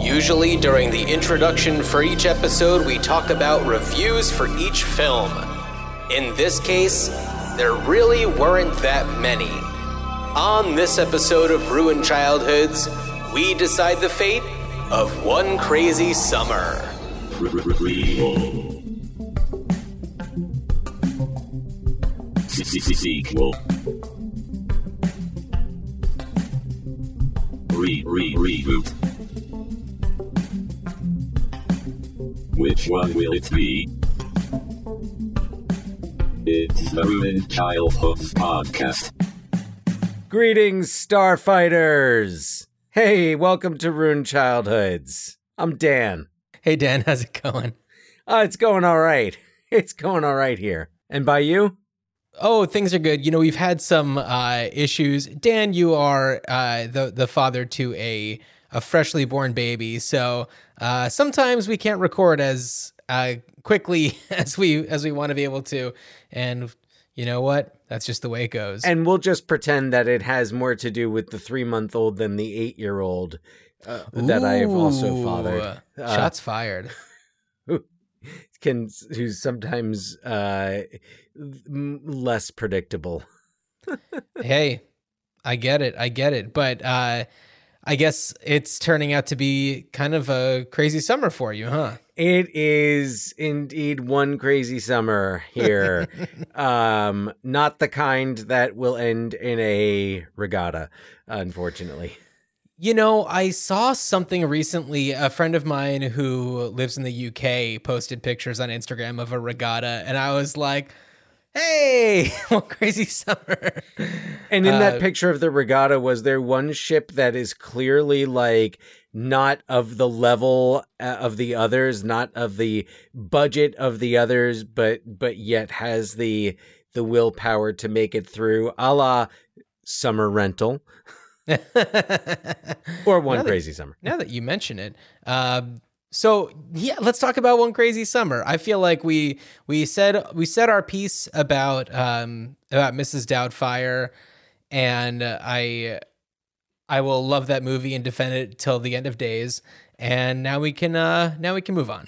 Usually, during the introduction for each episode, we talk about reviews for each film. In this case, there really weren't that many. On this episode of Ruined Childhoods, we decide the fate of One Crazy Summer. Sequel. Re re reboot. Which one will it be? It's the Ruined Childhoods podcast. Greetings, Starfighters! Hey, welcome to Ruined Childhoods. I'm Dan. Hey Dan, how's it going? Uh, it's going all right. It's going all right here. And by you? Oh, things are good. You know, we've had some uh, issues. Dan, you are uh, the the father to a a freshly born baby, so uh, sometimes we can't record as uh, quickly as we as we want to be able to. And you know what? That's just the way it goes. And we'll just pretend that it has more to do with the three month old than the eight year old uh, that I have also fathered. Uh, Shots fired. Can who's sometimes uh, less predictable. hey, I get it. I get it. But uh, I guess it's turning out to be kind of a crazy summer for you, huh? It is indeed one crazy summer here. um, not the kind that will end in a regatta, unfortunately. You know, I saw something recently. A friend of mine who lives in the UK posted pictures on Instagram of a regatta, and I was like, hey, what crazy summer. And in Uh, that picture of the regatta, was there one ship that is clearly like not of the level uh, of the others, not of the budget of the others, but but yet has the the willpower to make it through, a la summer rental or one Now that- crazy summer. now that you mention it um, so yeah let's talk about one crazy summer. I feel like we we said we said our piece about um about mrs doubtfire and i i will love that movie and defend it till the end of days. And now we can uh now we can move on.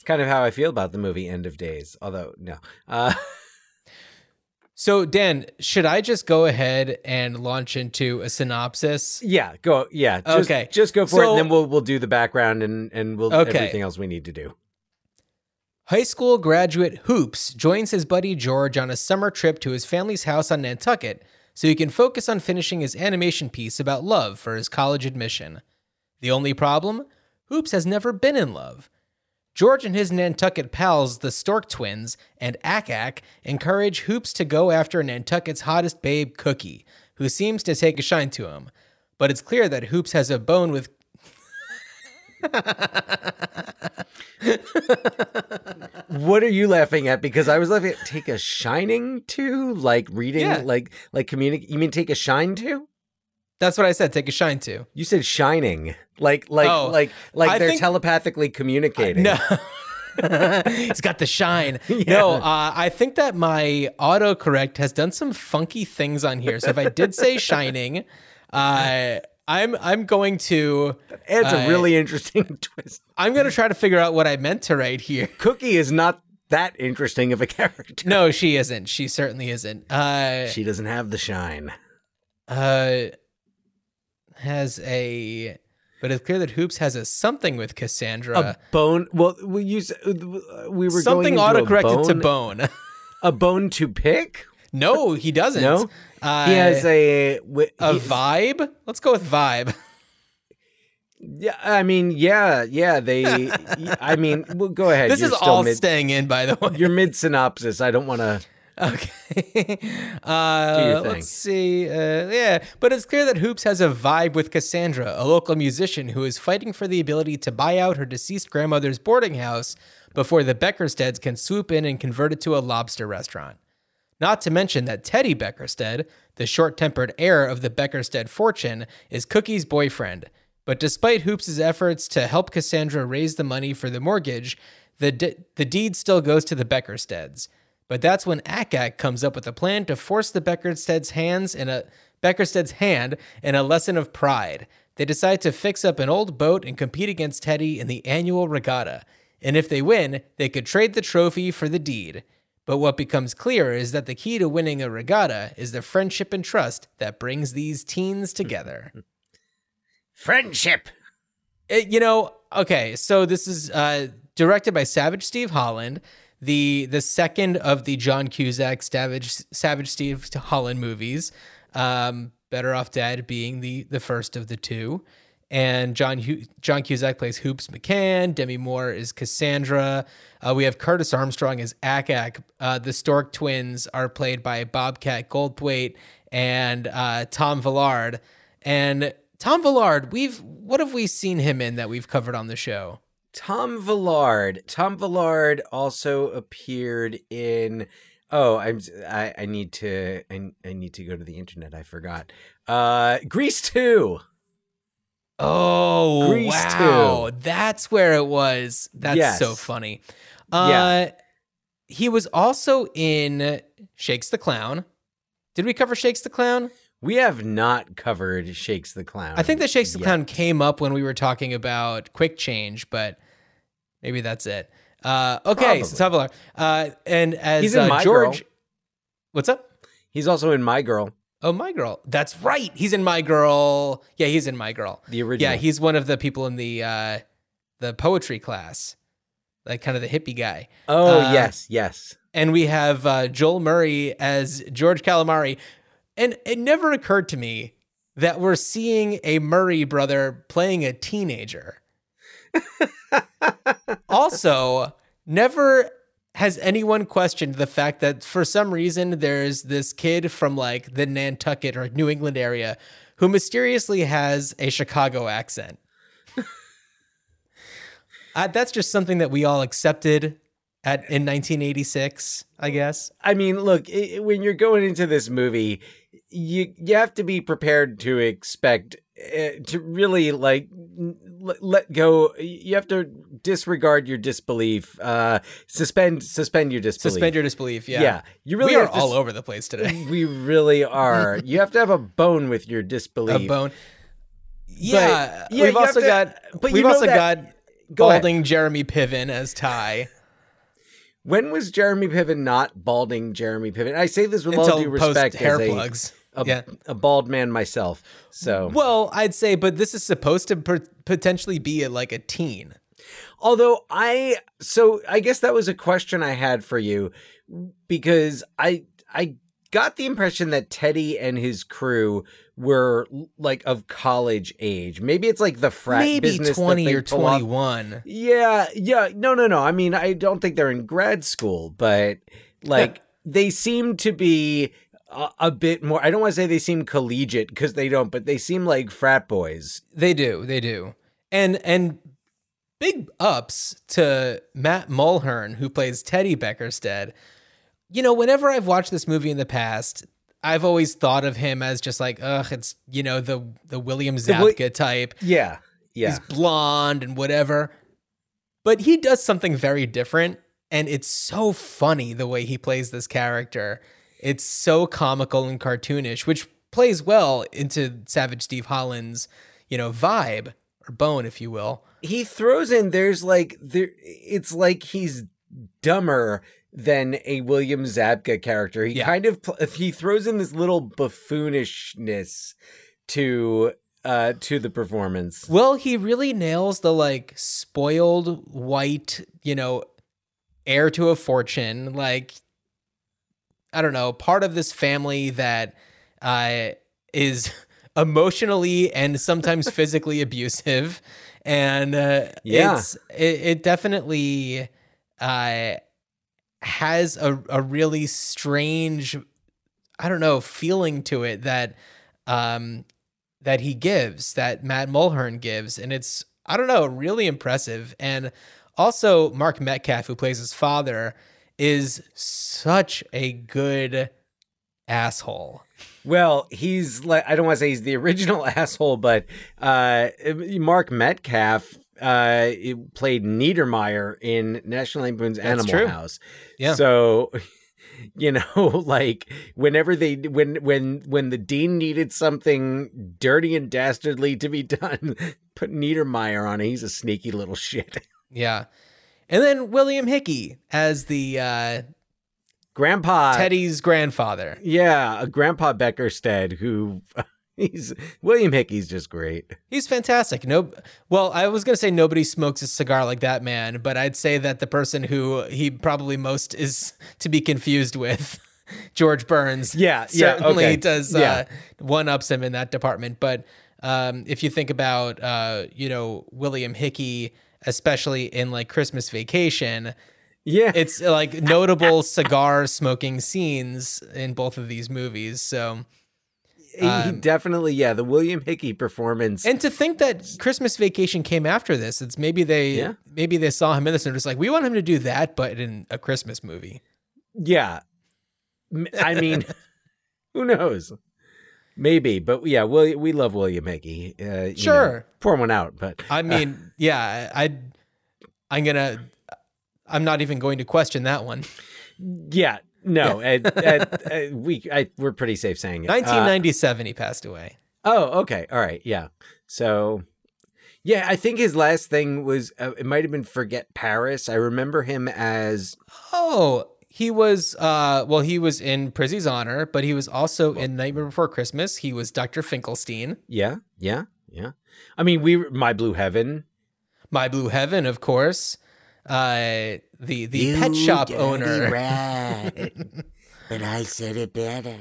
It's kind of how I feel about the movie End of Days. Although no, uh, so dan should i just go ahead and launch into a synopsis yeah, go yeah. Just, Okay. just go for it, and then we'll we'll do the background and and we'll Okay. everything else we need to do. High school graduate Hoops joins his buddy George on a summer trip to his family's house on Nantucket so he can focus on finishing his animation piece about love for his college admission. The only problem? Hoops has never been in love. George and his Nantucket pals, the Stork twins, and Ack, encourage Hoops to go after Nantucket's hottest babe, Cookie, who seems to take a shine to him. But it's clear that Hoops has a bone with What are you laughing at? Because I was laughing at take a shining to like reading Yeah. like like communicate. You mean take a shine to? That's what I said, take a shine to. You said shining, like like Oh, like like I they're think- telepathically communicating. No. He's got the shine. No, uh, I think that my autocorrect has done some funky things on here. So if I did say shining, uh, I'm I'm going to it's a uh, really interesting twist. I'm going to try to figure out what I meant to write here. Cookie is not that interesting of a character. No, she isn't. She certainly isn't. Uh, She doesn't have the shine. uh, has a, but it's clear that Hoops has a something with Cassandra. A bone. Well, we use we were something going into a autocorrected to bone-. A bone to pick. no, he doesn't. No, uh, he has a a vibe. Let's go with vibe. Yeah, I mean, yeah, yeah. They, I mean, well, go ahead. This You're is all mid, staying in, by the way. You're mid synopsis. I don't want to. Okay. Uh, let's see. Uh, yeah, but it's clear that Hoops has a vibe with Cassandra, a local musician who is fighting for the ability to buy out her deceased grandmother's boarding house before the Beckersteads can swoop in and convert it to a lobster restaurant. Not to mention that Teddy Beckerstead, the short tempered heir of the Beckerstead fortune, is Cookie's boyfriend. But despite Hoops' efforts to help Cassandra raise the money for the mortgage, the, d- the deed still goes to the Beckersteads. But that's when Ack Ack comes up with a plan to force the Beckersteads' hands in a Beckerstead's hand in a lesson of pride. they decide to fix up an old boat and compete against Teddy in the annual regatta. And if they win, they could trade the trophy for the deed. But what becomes clear is that the key to winning a regatta is the friendship and trust that brings these teens together. Friendship. It- you know, okay, so this is uh, directed by Savage Steve Holland, the the second of the John Cusack Savage Savage Steve Holland movies. Um, Better Off Dead being the the first of the two. And John John Cusack plays Hoops McCann. Demi Moore is Cassandra. Uh, we have Curtis Armstrong as Ack Ack. Uh, the Stork twins are played by Bobcat Goldthwait and uh, Tom Villard. And Tom Villard, we've what have we seen him in that we've covered on the show? Tom Villard. Tom Villard also appeared in. Oh, I'm. I, I need to. I, I need to go to the internet. I forgot. Uh, Grease two. Oh, Grease wow. That's where it was. That's Yes. so funny. Uh, Yeah. He was also in Shakes the Clown. Did we cover Shakes the Clown? We have not covered Shakes the Clown. I think that Shakes the yet. Clown came up when we were talking about Quick Change, but maybe that's it. Uh, okay, so Tom Villard. Uh, and as uh, My George, Girl. what's up? He's also in My Girl. Oh, My Girl. That's right. He's in My Girl. Yeah, he's in My Girl. The original. Yeah, he's one of the people in the uh, the poetry class, like kind of the hippie guy. Oh Uh, yes, yes. And we have uh, Joel Murray as George Calamari. And it never occurred to me that we're seeing a Murray brother playing a teenager. also, never has anyone questioned the fact that for some reason there's this kid from like the Nantucket or New England area who mysteriously has a Chicago accent. uh, that's just something that we all accepted at in 1986, I guess. I mean, look, i when you're going into this movie, you you have to be prepared to expect uh, to really like let, go. You have to disregard your disbelief. Uh, suspend suspend your disbelief. Suspend your disbelief. Yeah. Yeah, you really we are all s- over the place today. We really are. you have to have a bone with your disbelief a bone. Yeah, yeah, we've also to- got but we've also that- got Go ahead. balding Jeremy Piven as Ty When was Jeremy Piven not balding Jeremy Piven? I say this with all until due post respect hair plugs. A, yeah. a bald man myself. So Well, I'd say, but this is supposed to per- potentially be a, like a teen. Although I so I guess that was a question I had for you because I I got the impression that Teddy and his crew were like of college age. Maybe it's like the frat Maybe business twenty or twenty-one. Yeah, yeah. No, no, no. I mean, I don't think they're in grad school, but like they seem to be a, a bit more. I don't want to say they seem collegiate because they don't, but they seem like frat boys. They do, they do, and and big ups to Matt Mulhern who plays Teddy Beckerstead. You know, whenever I've watched this movie in the past, I've always thought of him as just like, ugh, it's you know the the William Wi- Zabka type. Yeah, yeah. He's blonde and whatever. But he does something very different. And it's so funny the way he plays this character. It's so comical and cartoonish, which plays well into Savage Steve Holland's, you know, vibe or bone, if you will. he throws in there's like there it's like he's dumber than a William Zabka character. He Yeah. kind of he throws in this little buffoonishness to uh to the performance. Well, he really nails the like spoiled white, you know, heir to a fortune, like I don't know, part of this family that uh is emotionally and sometimes physically abusive and uh Yeah. it's it, it definitely uh has a a really strange I don't know, feeling to it that um that he gives, that Matt Mulhern gives, and it's I don't know, really impressive. And also Mark Metcalf, who plays his father, is such a good asshole. Well, he's like I don't want to say he's the original asshole, but uh Mark Metcalf uh played Niedermeyer in National Lampoon's Animal true. House. Yeah. So you know, like whenever they when when when the dean needed something dirty and dastardly to be done, put Niedermeyer on it. He's a sneaky little shit. Yeah. And then William Hickey as the uh, Grandpa Teddy's grandfather. Yeah, a Grandpa Beckerstead who he's William Hickey's just great. He's fantastic. No, well, I was gonna say nobody smokes a cigar like that man, but I'd say that the person who he probably most is to be confused with, George Burns. Yeah, yeah, certainly okay. does Yeah. uh, one ups him in that department. But um, if you think about, uh, you know, William Hickey, especially in like Christmas Vacation, Yeah. it's like notable cigar smoking scenes in both of these movies. So. he, he um, definitely yeah, the William Hickey performance. And to think that Christmas Vacation came after this, it's maybe they Yeah. maybe they saw him in this and just like we want him to do that, but in a Christmas movie. yeah. I mean, who knows? Maybe, but yeah, we we love William Hickey. Uh, you Sure. know, pour one out, but I mean, yeah, I I'm gonna I'm not even going to question that one. yeah, no, uh, uh, uh, we I, we're pretty safe saying it. Uh, 1997, he passed away. Oh, okay. All right. Yeah. So, yeah, I think his last thing was uh, it might have been Forget Paris. I remember him as Oh, he was uh well, he was in Prizzi's Honor, but he was also in Nightmare Before Christmas. He was Dr. Finkelstein. yeah, yeah, yeah. I mean, we My Blue Heaven. My Blue Heaven, of course. Uh the the pet shop owner. but I said it better.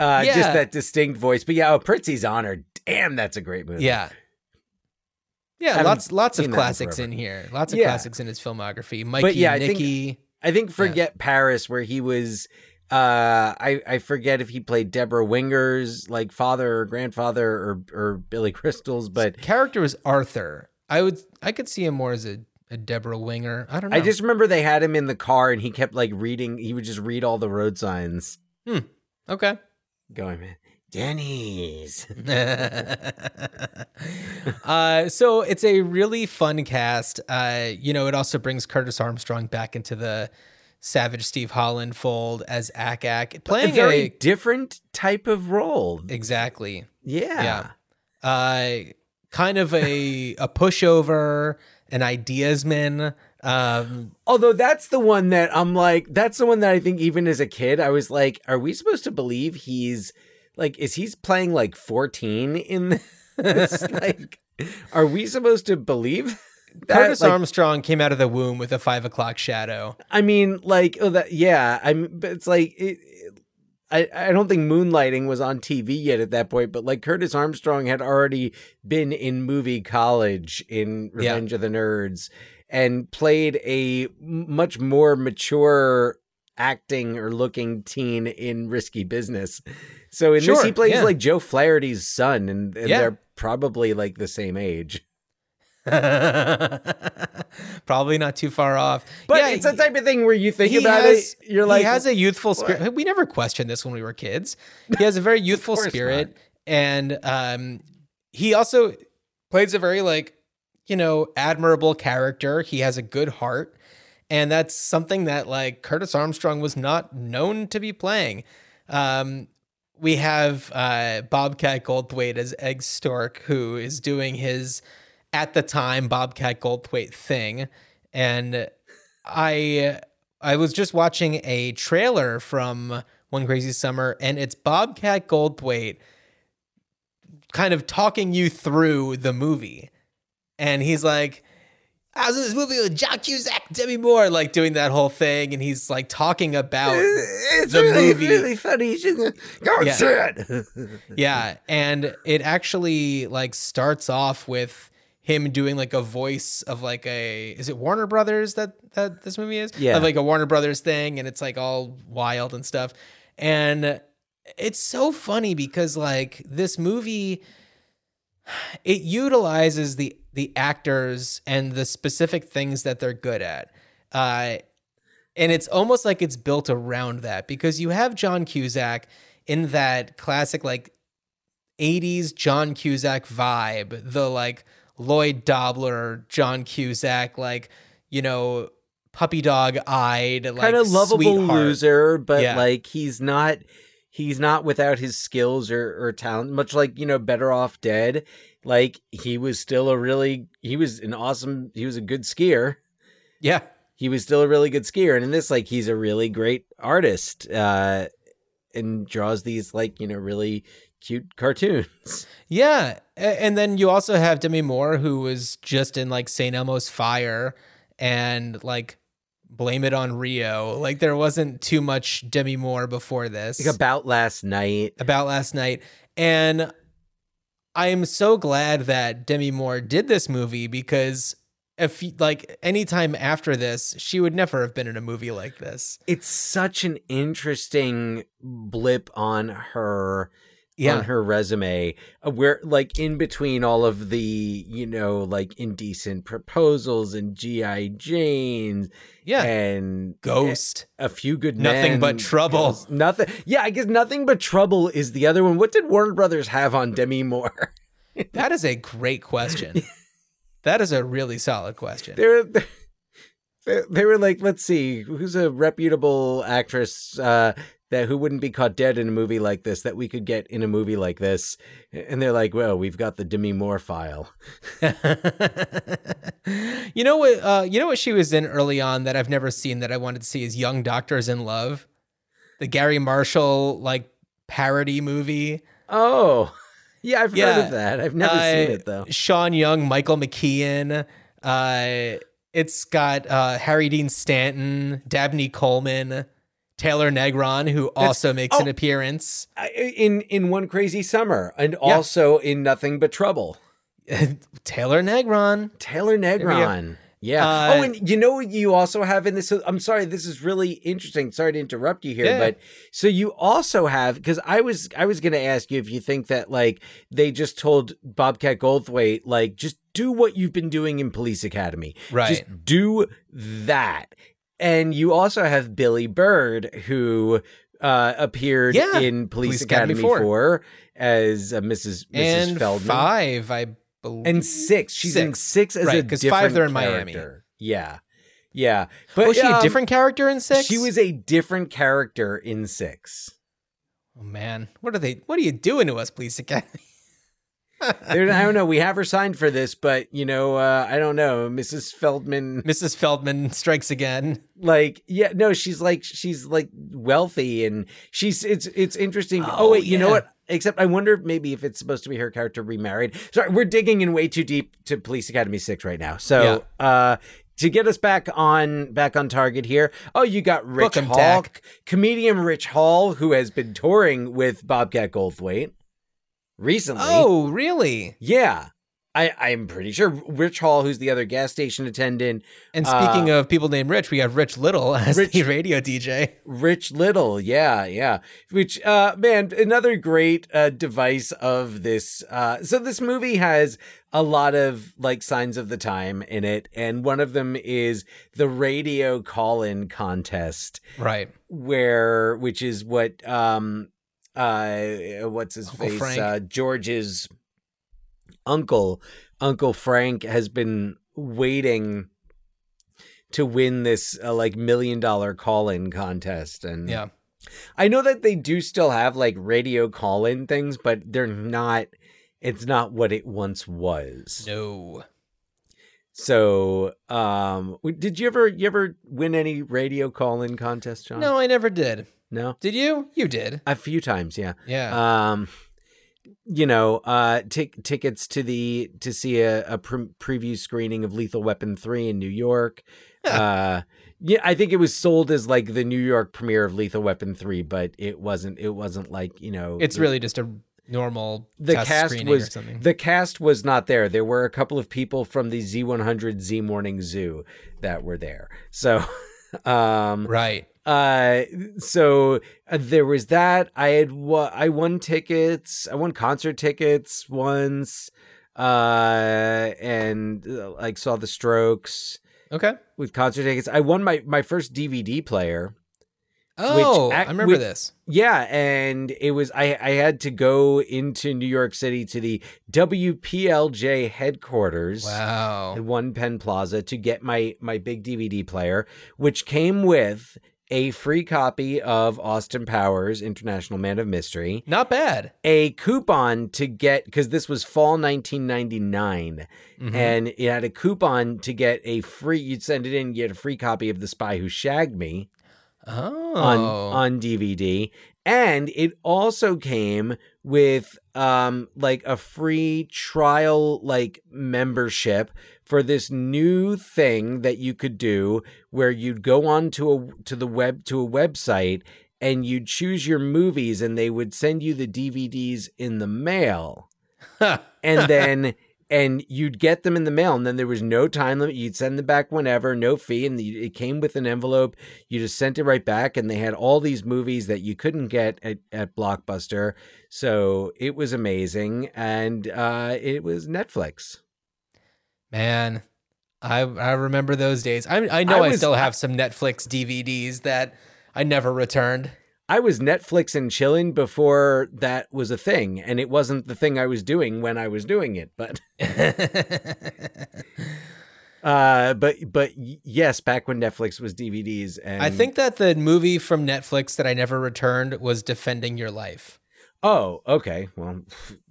Uh, Yeah. Just that distinct voice. But yeah, oh, Prizzi's Honor. Damn, that's a great movie. Yeah. Yeah, lots lots of seen that in classics in here. Lots of Yeah. classics in his filmography. Mikey, yeah, I think- I think Forget Paris, where he was. Uh, I I forget if he played Debra Winger's like father or grandfather or or Billy Crystal's, but character was Arthur. I would I could see him more as a, a Debra Winger. I don't know. I just remember they had him in the car and he kept like reading. He would just read all the road signs, okay. going, "Man, Denny's." uh, so it's a really fun cast. Uh, you know, it also brings Curtis Armstrong back into the Savage Steve Holland fold as Ack Ack, A playing very a different type of role. exactly. Yeah. Yeah. Uh, kind of a a pushover, an ideasman. Um, Although that's the one that I'm like, that's the one that I think even as a kid, I was like, are we supposed to believe he's like, is he's playing like 14 in this? like, are we supposed to believe? that? Curtis Like, Armstrong came out of the womb with a five o'clock shadow. I mean, like, oh, that, yeah. I mean, but it's like, it, it- I, I don't think Moonlighting was on TV yet at that point, but like Curtis Armstrong had already been in movie college in Yeah. Revenge of the Nerds and played a much more mature acting or looking teen in Risky Business. So in this, he plays yeah. like Joe Flaherty's son, and, and Yeah. they're probably like the same age. Probably not too far off. But yeah, it's the type of thing where you think about has, it, you're like, he has a youthful spirit. We never questioned this when we were kids. He has a very youthful spirit, and um, he also plays a very like you know admirable character. He has a good heart, and that's something that like Curtis Armstrong was not known to be playing. Um, we have uh, Bobcat Goldthwait as Egg Stork, who is doing his at the time Bobcat Goldthwait thing, and I I was just watching a trailer from One Crazy Summer, and it's Bobcat Goldthwait kind of talking you through the movie, and he's like. I was in this movie with John Cusack, Demi Moore, like doing that whole thing, and he's like talking about it's the really, movie. really funny. You should go Yeah. see it. Yeah, and it actually like starts off with him doing like a voice of like a is it Warner Brothers that that this movie is? Yeah. Of like a Warner Brothers thing and it's like all wild and stuff. And it's so funny because like this movie it utilizes the the actors and the specific things that they're good at. Uh and it's almost like it's built around that because you have John Cusack in that classic like 80s John Cusack vibe, the like Lloyd Dobler, John Cusack, like, you know, puppy dog eyed, like kind of lovable sweetheart. loser, but Yeah. like he's not he's not without his skills or, or talent. Much like you know, Better Off Dead. Like he was still a really he was an awesome he was a good skier. Yeah. He was still a really good skier, and in this, like he's a really great artist, uh, and draws these like you know really cute cartoons. Yeah, and then you also have Demi Moore, who was just in like St. Elmo's Fire, and like blame it on Rio. Like there wasn't too much Demi Moore before this. Like about last night. about last night, and I am so glad that Demi Moore did this movie because if like anytime after this, she would never have been in a movie like this. It's such an interesting blip on her Yeah. on her resume uh, where like in between all of the you know like indecent proposals and gi janes Yeah. and Ghost. a few good Nothing men, but trouble. nothing yeah i guess nothing but trouble is the other one what did warner brothers have on demi moore That is a great question. that is a really solid question. they, they were like let's see who's a reputable actress uh that who wouldn't be caught dead in a movie like this that we could get in a movie like this and they're like well we've got the demi moore file you know what? Uh, you know what she was in early on that I've never seen that I wanted to see is Young Doctors in Love, the Garry Marshall like parody movie. oh yeah i've Yeah. heard of that i've never Uh, seen it though Sean Young, Michael McKean. Uh, it's got uh, Harry Dean Stanton, Dabney Coleman, Taylor Negron, who also makes an oh. appearance. In in one crazy summer and also in nothing but trouble Taylor Negron. taylor negron yeah Uh, oh and you know what you also have in this i'm sorry this is really interesting sorry to interrupt you here Yeah. but so you also have because i was i was gonna ask you if you think that like they just told bobcat goldthwait like just do what you've been doing in police academy Right. just do that and you also have Billie Bird who uh appeared Yeah. in police, Police Academy academy, 4. 4 as uh, mrs mrs and feldman five, I believe. and six. She's in Six. six as Right, a different five they're in Miami. character. Yeah, yeah. But was she a um, different character in six? She was a different character in six. Oh man, what are they? What are you doing to us, Police Academy? I don't know. We have her signed for this, but you know, uh, I don't know. Mrs. Feldman, Mrs. Feldman strikes again. like, yeah, no, she's like, she's like wealthy, and she's it's it's interesting. Oh, Oh, wait, you know what? Except I wonder if maybe if it's supposed to be her character remarried. Sorry, we're digging in way too deep to Police Academy six right now. So, uh, to get us back on back on target here. Oh, you got Rich Hall, comedian Rich Hall, who has been touring with Bobcat Goldthwait recently. Oh, really? yeah. I, I'm pretty sure Rich Hall, who's the other gas station attendant, And speaking Uh, of people named Rich, we have Rich Little as Rich- the radio DJ. Rich Little, yeah, yeah. Which, uh, man, another great uh, device of this. Uh, so this movie has a lot of like signs of the time in it, and one of them is the radio call-in contest, Right. where which is what um uh what's his Uncle face uh George's uncle Uncle Frank has been waiting to win this uh, like million dollar call-in contest and Yeah. I know that they do still have like radio call-in things but they're not it's not what it once was. No. So, um did you ever you ever win any radio call-in contest, John? No, I never did. No. Did you? You did. A few times, yeah. Yeah. Um, you know, uh, tic- tickets to the to see a, a pre- preview screening of Lethal Weapon three in New York. uh, yeah, I think it was sold as like the New York premiere of Lethal Weapon three, but it wasn't. It wasn't like you know. it's the- really just a normal the test cast screening or was something. the cast was not there. There were a couple of people from the Z100 Z Morning Zoo that were there. So, um, right. Uh so uh, there was that i had wa- i won tickets i won concert tickets once uh and uh, like saw the strokes Okay. with concert tickets i won my my first dvd player Oh, I remember which- this. Yeah, and it was I I had to go into New York City to the WPLJ headquarters. Wow. at One Penn Plaza to get my my big DVD player, which came with a free copy of Austin Powers International Man of Mystery, Not bad. a coupon to get because this was fall 1999 Mhm. and it had a coupon to get a free you'd send it in you get a free copy of The Spy Who Shagged Me Oh. on on DVD and it also came with um like a free trial like membership for this new thing that you could do where you'd go on to a to the web to a website and you'd choose your movies and they would send you the DVDs in the mail. And then and you'd get them in the mail and then there was no time limit you'd send them back whenever no fee and the, it came with an envelope you just sent it right back and they had all these movies that you couldn't get at, at blockbuster so it was amazing and uh, it was netflix Man, I I remember those days. I I know I I, still have some Netflix DVDs that I never returned. I was netflix and chilling before that was a thing and it wasn't the thing i was doing when i was doing it but uh but but yes back when netflix was dvds and I think that the movie from Netflix that I never returned was Defending Your Life. Oh okay well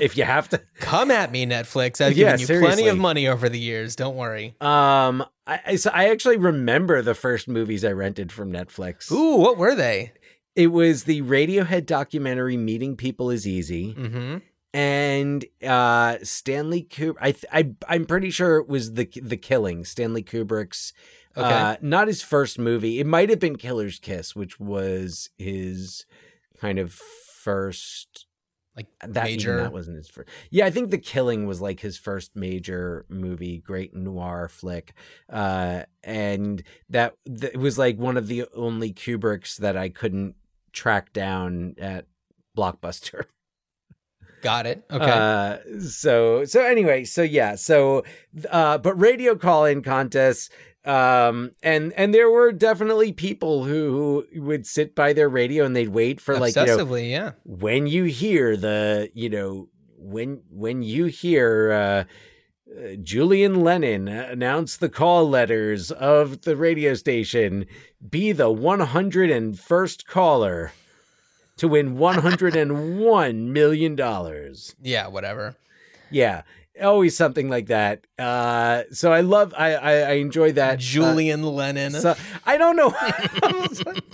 if you have to Come at me, Netflix. I've Yeah, given you plenty of money over the years. Don't worry. Um, I I- so I actually remember the first movies I rented from Netflix. Ooh, what were they? It was the Radiohead documentary "Meeting People Is Easy" Mm-hmm. and uh, Stanley Kubrick. I, th- I I'm pretty sure it was the the Killing, Stanley Kubrick's. Okay. Uh, not his first movie. It might have been Killer's Kiss, which was his kind of first Like that major. that wasn't his first. Yeah, I think The Killing was like his first major movie, great noir flick, uh, and that, that it was like one of the only Kubricks that I couldn't track down at Blockbuster. Got it. Okay. Uh, so so anyway, so yeah, so uh, but radio call in contests. Um and and there were definitely people who, who would sit by their radio and they'd wait for like you know yeah. when you hear the you know when when you hear uh, uh, Julian Lennon announce the call letters of the radio station, be the 101st caller to win 101 million dollars. Yeah, whatever. Yeah, always something like that. Uh, so I love I I, I enjoy that. Uh, Julian Lennon. so, I don't know. I was like,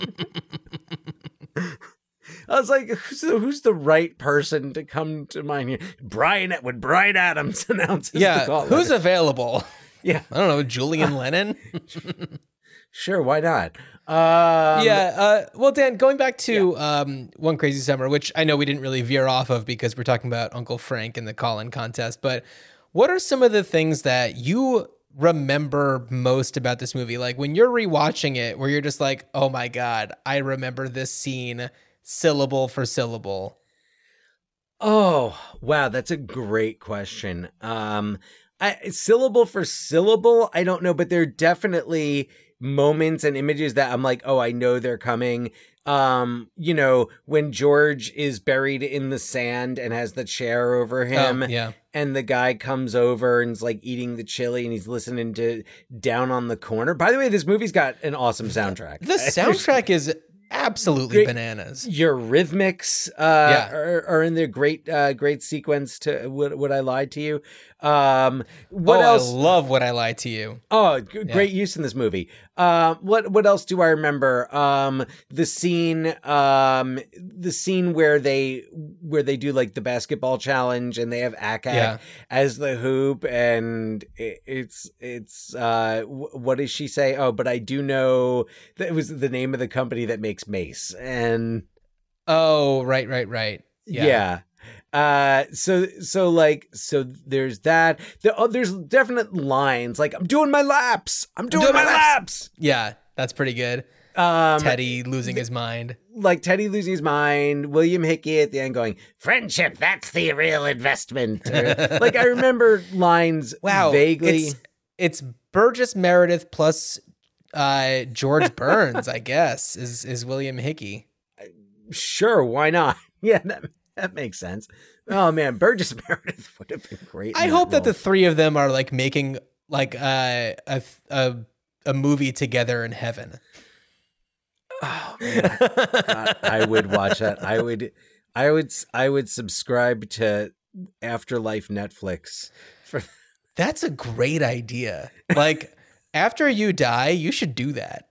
I was like, who's the, who's the right person to come to mind here? Brian, when Bryan Adams announces the yeah, who's available? yeah, I don't know, Julian Lennon. sure, why not? Um, yeah. Uh, well, Dan, going back to um, One Crazy Summer, which I know we didn't really veer off of because we're talking about Uncle Frank and the call-in contest, but what are some of the things that you remember most about this movie? Like when you're rewatching it, where you're just like, "Oh my god, I remember this scene syllable for syllable." Oh, wow, that's a great question. Um I syllable for syllable, I don't know, but there definitely moments and images that I'm like, "Oh, I know they're coming." Um, you know, when George is buried in the sand and has the chair over him Oh, yeah. and the guy comes over and is like eating the chili and he's listening to Down on the Corner. By the way, this movie's got an awesome soundtrack. The soundtrack is absolutely Great- bananas. Eurythmics uh Yeah. are, are in their great uh great sequence to would, would i lie to you um what oh, else I love what I lie to you. oh g- great use in this movie um what what else do i remember um the scene um the scene where they where they do like the basketball challenge and they have Ack Ack Yeah. as the hoop and it, it's it's uh wh- what does she say oh but i do know that it was the name of the company that makes mace and Oh, right, right, right. Yeah. yeah. Uh so so like so there's that there, oh, there's definite lines like I'm doing my laps I'm doing, doing my, my laps, Yeah, that's pretty good. um Teddy losing his mind. like Teddy losing his mind William Hickey at the end going friendship that's the real investment Or- like I remember lines Wow, vaguely It's, it's Burgess Meredith plus uh, George Burns, I guess, is is William Hickey. Sure, why not? Yeah, that, that makes sense. Oh man, Burgess Meredith would have been great. I hope that the three of them are like making like uh, a a a movie together in heaven. Oh man, God, I would watch that. I would, I would, I would subscribe to Afterlife Netflix for. That's a great idea. Like after you die, you should do that.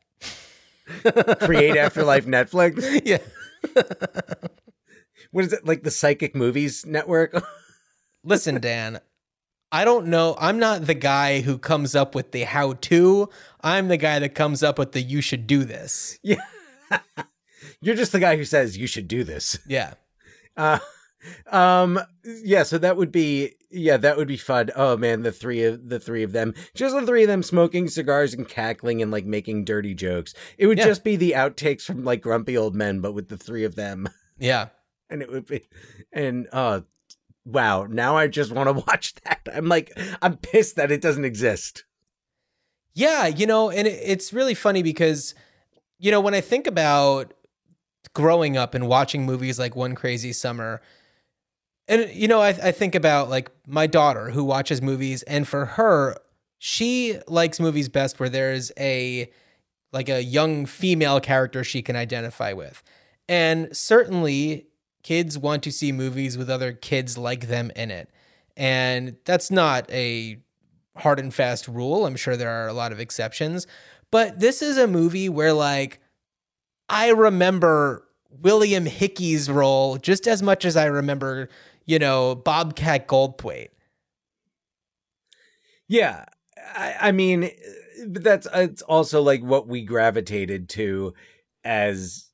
create Afterlife Netflix. Yeah. What is it like the Psychic Movies Network? Listen, Dan, I don't know. I'm not the guy who comes up with the how to. I'm the guy that comes up with the you should do this. yeah, you're just the guy who says you should do this. Yeah. Uh, um, yeah. So that would be yeah, that would be fun. Oh man, the three of the three of them, just the three of them smoking cigars and cackling and like making dirty jokes. It would Yeah. just be the outtakes from like Grumpy Old Men, but with the three of them, Yeah. And it would be and uh. Wow, now I just want to watch that. I'm like, I'm pissed that it doesn't exist. Yeah, you know, and it, it's really funny because, you know, when I think about growing up and watching movies like One Crazy Summer, and, you know, I, I think about like my daughter who watches movies, and for her, she likes movies best where there's a, like a young female character she can identify with. And certainly kids want to see movies with other kids like them in it. And that's not a hard and fast rule. I'm sure there are a lot of exceptions, but this is a movie where like I remember William Hickey's role just as much as I remember, you know, Bobcat Goldthwait. Yeah, I, I mean, that's it's also like what we gravitated to as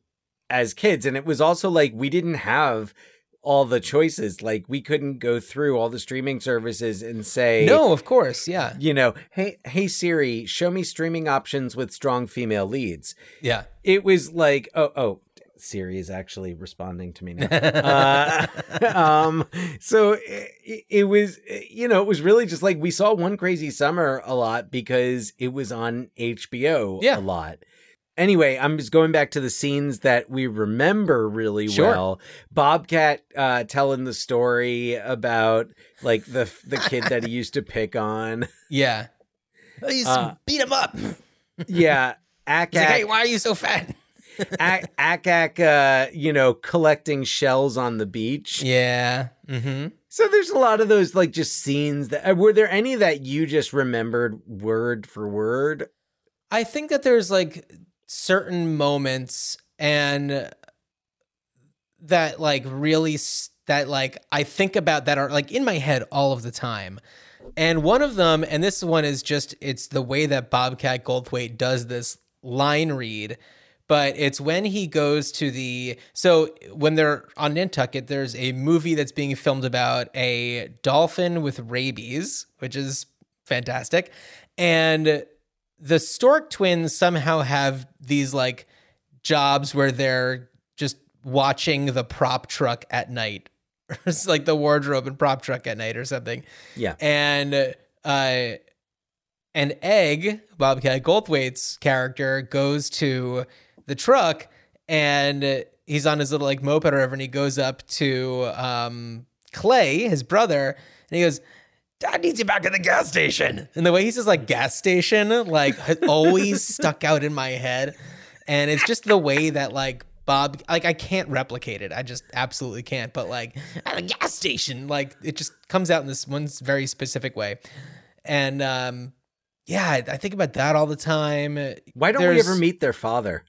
as kids, and it was also like we didn't have all the choices. Like we couldn't go through all the streaming services and say, No, of course, yeah. you know, hey, hey Siri, show me streaming options with strong female leads. Yeah. It was like, oh, oh. Siri is actually responding to me now. uh, um, so it, it was, you know, it was really just like we saw One Crazy Summer a lot because it was on HBO Yeah. a lot. Anyway, I'm just going back to the scenes that we remember really Sure. well. Bobcat uh, telling the story about like the the kid that he used to pick on. Yeah. I used to Uh, beat him up. Yeah, like, Ack Ack, hey, why are you so fat? Ak- Ack Ack, uh, you know, collecting shells on the beach. Yeah. Mm-hmm. So there's a lot of those like just scenes that uh, were there any that you just remembered word for word? I think that there's like certain moments and that like really that like I think about that are like in my head all of the time. And one of them, and this one is just it's the way that Bobcat Goldthwait does this line read, but it's when he goes to the so when they're on Nantucket, there's a movie that's being filmed about a dolphin with rabies, which is fantastic. And the Stork twins somehow have these like jobs where they're just watching the prop truck at night. it's like the wardrobe and prop truck at night or something. Yeah. And uh an egg, Bobcat Goldthwait's character, goes to the truck and he's on his little like moped or whatever, and he goes up to um Clay, his brother, and he goes, Dad needs you back at the gas station. And the way he says like gas station, like has always stuck out in my head. And it's just the way that like Bob, like I can't replicate it. I just absolutely can't. But like at a gas station, like it just comes out in this one very specific way. And um, yeah, I I think about that all the time. Why don't we ever meet their father?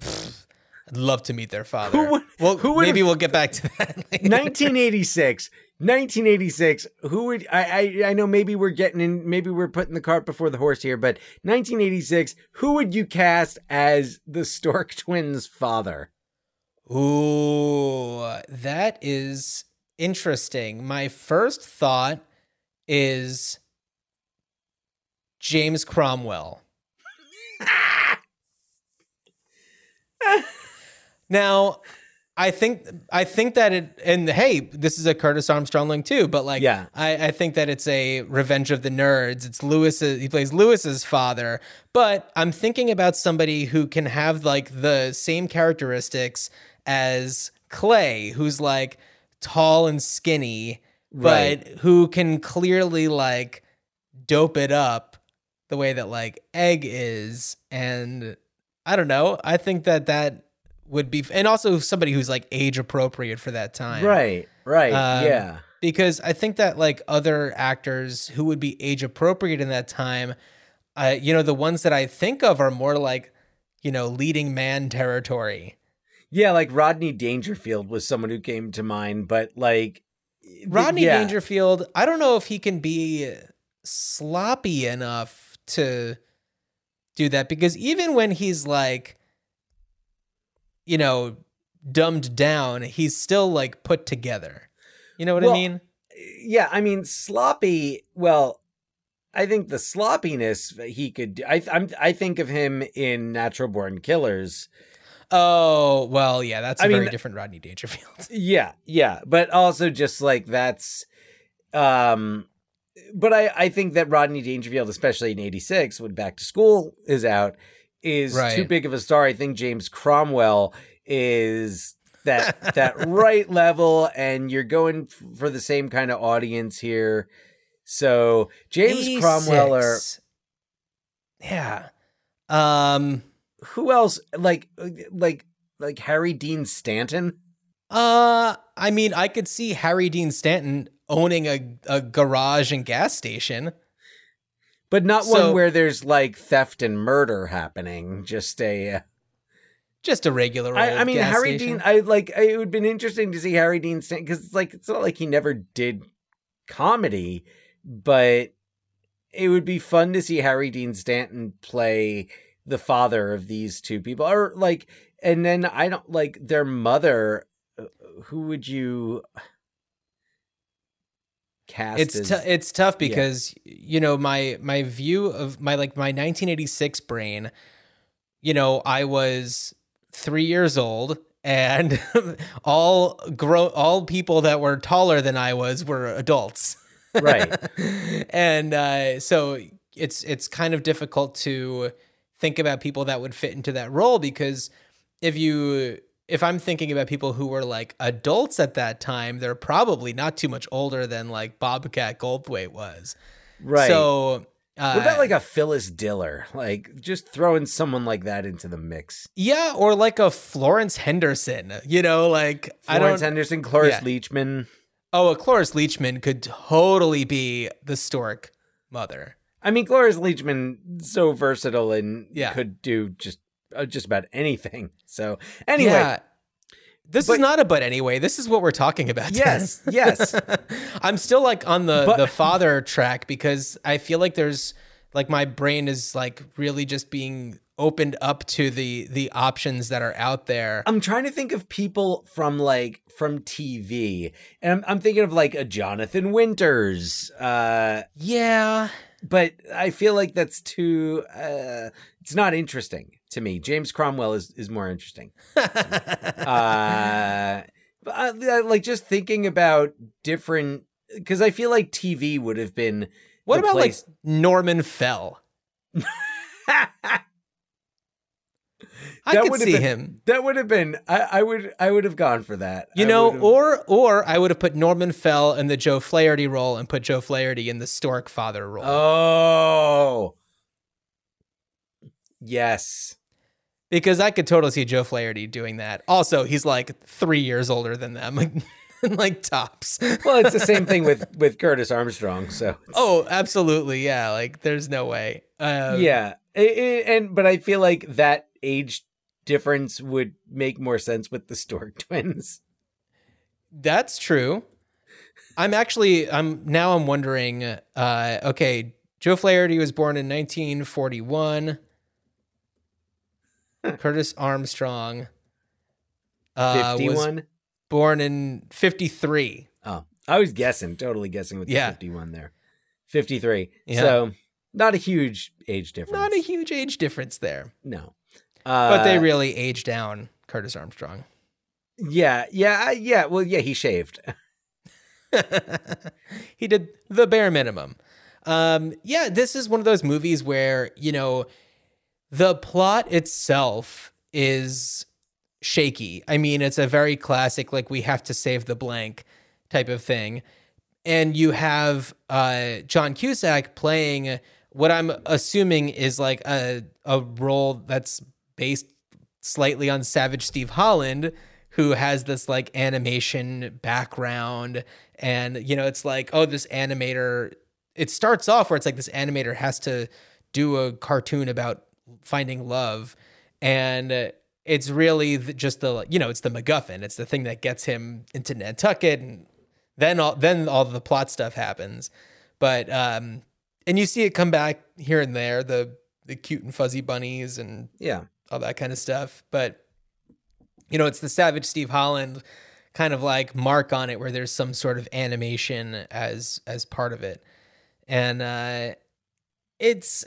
I'd love to meet their father. Who would- well, who would maybe we'll get back to that. later. 1986. 1986. Who would I, I I know maybe we're getting in maybe we're putting the cart before the horse here, but 1986, who would you cast as the Stork twins father? Ooh, that is interesting. My first thought is James Cromwell. now, I think I think that it and hey, this is a Curtis Armstrong link too, but like Yeah. I, I think that it's a Revenge of the Nerds. It's Lewis he plays Lewis's father. But I'm thinking about somebody who can have like the same characteristics as Clay, who's like tall and skinny, but who can clearly like dope it up the way that like Egg is and I don't know. I think that that would be and also somebody who's like age appropriate for that time. Right, right, Um, yeah. Because I think that like other actors who would be age appropriate in that time, uh, you know, the ones that I think of are more like, you know, leading man territory. Yeah, like Rodney Dangerfield was someone who came to mind, but like Rodney yeah. Dangerfield, I don't know if he can be sloppy enough to do that because even when he's like, you know, dumbed down, he's still like put together. You know what Well, I mean? yeah, I mean sloppy. Well, I think the sloppiness he could. do- I I'm, I think of him in Natural Born Killers. Oh, well, yeah, that's a I mean, very different Rodney Dangerfield. Yeah, yeah, but also just like that's, um, but I I think that Rodney Dangerfield, especially in '86 when Back to School is out, is Right. too big of a star. I think James Cromwell is that that right level, and you're going f- for the same kind of audience here. So James Cromwell or 86. Yeah. Um who else? Like like like Harry Dean Stanton. uh I mean I could see Harry Dean Stanton owning a, a garage and gas station. But not So- one where there's like theft and murder happening. Just a. Uh, Just a regular I, I mean, Harry station. Dean. I like. I, it would have been interesting to see Harry Dean Stanton because it's like it's not like he never did comedy, but it would be fun to see Harry Dean Stanton play the father of these two people, or like, and then I don't like their mother. uh, Who would you cast? it's t- it's tough because you know my my view of my like my 1986 brain you know i was 3 years old and all grow all people that were taller than i was were adults right. and uh, so it's it's kind of difficult to think about people that would fit into that role because if you if I'm thinking about people who were like adults at that time, they're probably not too much older than like Bobcat Goldthwait was. Right. So uh, What about like a Phyllis Diller? Like just throwing someone like that into the mix. yeah, or like a Florence Henderson, you know, like I Florence don't. Henderson, Cloris yeah. Leachman. oh, a Cloris Leachman could totally be the stork mother. I mean, Cloris Leachman so versatile and Yeah. could do just uh, just about anything. So anyway, Yeah. This But- is not a but anyway. This is what we're talking about. yes, yes, I'm still like on the But- the father track because I feel like there's like my brain is like really just being opened up to the the options that are out there. I'm trying to think of people from like from TV, and I'm, I'm thinking of like a Jonathan Winters. Uh, yeah. but I feel like that's too. Uh, it's not interesting to me. James Cromwell is is more interesting. uh, I, I- like just thinking about different because I feel like TV would have been. What about place- like Norman Fell? I That could see been- him. that would have been. I, I would. I would have gone for that. You I know, would've- or or I would have put Norman Fell in the Joe Flaherty role and put Joe Flaherty in the Stork father role. Oh. Yes. Because I could totally see Joe Flaherty doing that. Also, he's like three years older than them, like tops. Well, it's the same thing with with Curtis Armstrong. So oh, absolutely, yeah. Like, there's no way. Um, yeah, I- I- and but I feel like that age difference would make more sense with the Stork twins. that's true. I'm actually, I'm now. I'm wondering. Uh, okay, Joe Flaherty was born in 1941. Curtis Armstrong uh, Fifty was born in 53. Oh, I was guessing, totally guessing with the Yeah. fifty one there. Fifty three. Yeah. So not a huge age difference. Not a huge age difference there. no. Uh, But they really aged down Curtis Armstrong. Yeah, yeah, uh, yeah. Well, yeah, he shaved. he did the bare minimum. Um, yeah, this is one of those movies where, you know, the plot itself is shaky. I mean, it's a very classic, like, we have to save the blank type of thing. And you have uh, John Cusack playing what I'm assuming is like a, a role that's based slightly on Savage Steve Holland, who has this like animation background. And, you know, it's like, oh, this animator, it starts off where it's like this animator has to do a cartoon about finding love. And it's really the, just the, you know, it's the MacGuffin. It's the thing that gets him into Nantucket. And then all, then all the plot stuff happens. But, um, and you see it come back here and there, the, the cute and fuzzy bunnies and Yeah. all that kind of stuff. But you know, it's the Savage Steve Holland kind of like mark on it where there's some sort of animation as as part of it. And uh it's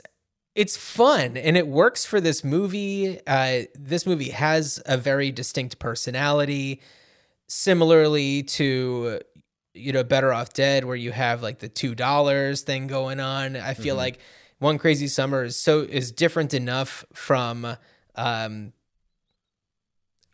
it's fun and it works for this movie. Uh this movie has a very distinct personality similarly to you know Better Off Dead where you have like the $2 thing going on. I feel like One Crazy Summer is so is different enough from um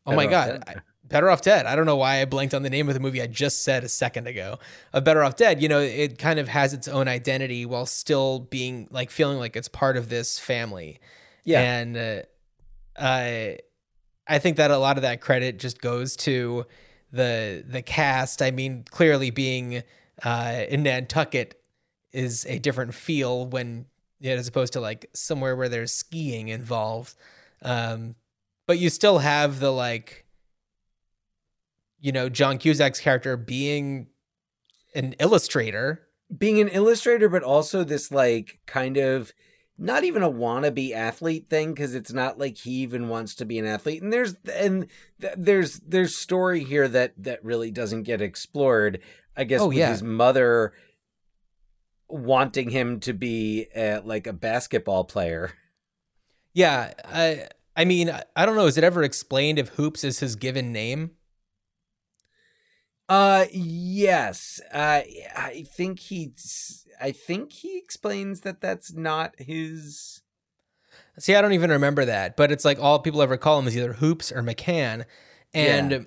Oh my Better Off god. Better Off Dead. I don't know why I blanked on the name of the movie I just said a second ago. Of Better Off Dead, you know, it kind of has its own identity while still being like feeling like it's part of this family. Yeah. And uh, I I think that a lot of that credit just goes to the the cast. I mean, clearly being uh, in Nantucket is a different feel when you know, as opposed to like somewhere where there's skiing involved. Um, but you still have the like, you know, John Cusack's character being an illustrator. being an illustrator, but also this like kind of not even a wannabe athlete thing because it's not like he even wants to be an athlete. And there's and th- there's there's story here that that really doesn't get explored. I guess Oh, with yeah. his mother wanting him to be uh, like a basketball player. Yeah, I I mean, I don't know. Is it ever explained if Hoops is his given name? Uh yes. Uh I think he I think he explains that that's not his See, I don't even remember that, but it's like all people ever call him is either Hoops or McCann. And, Yeah.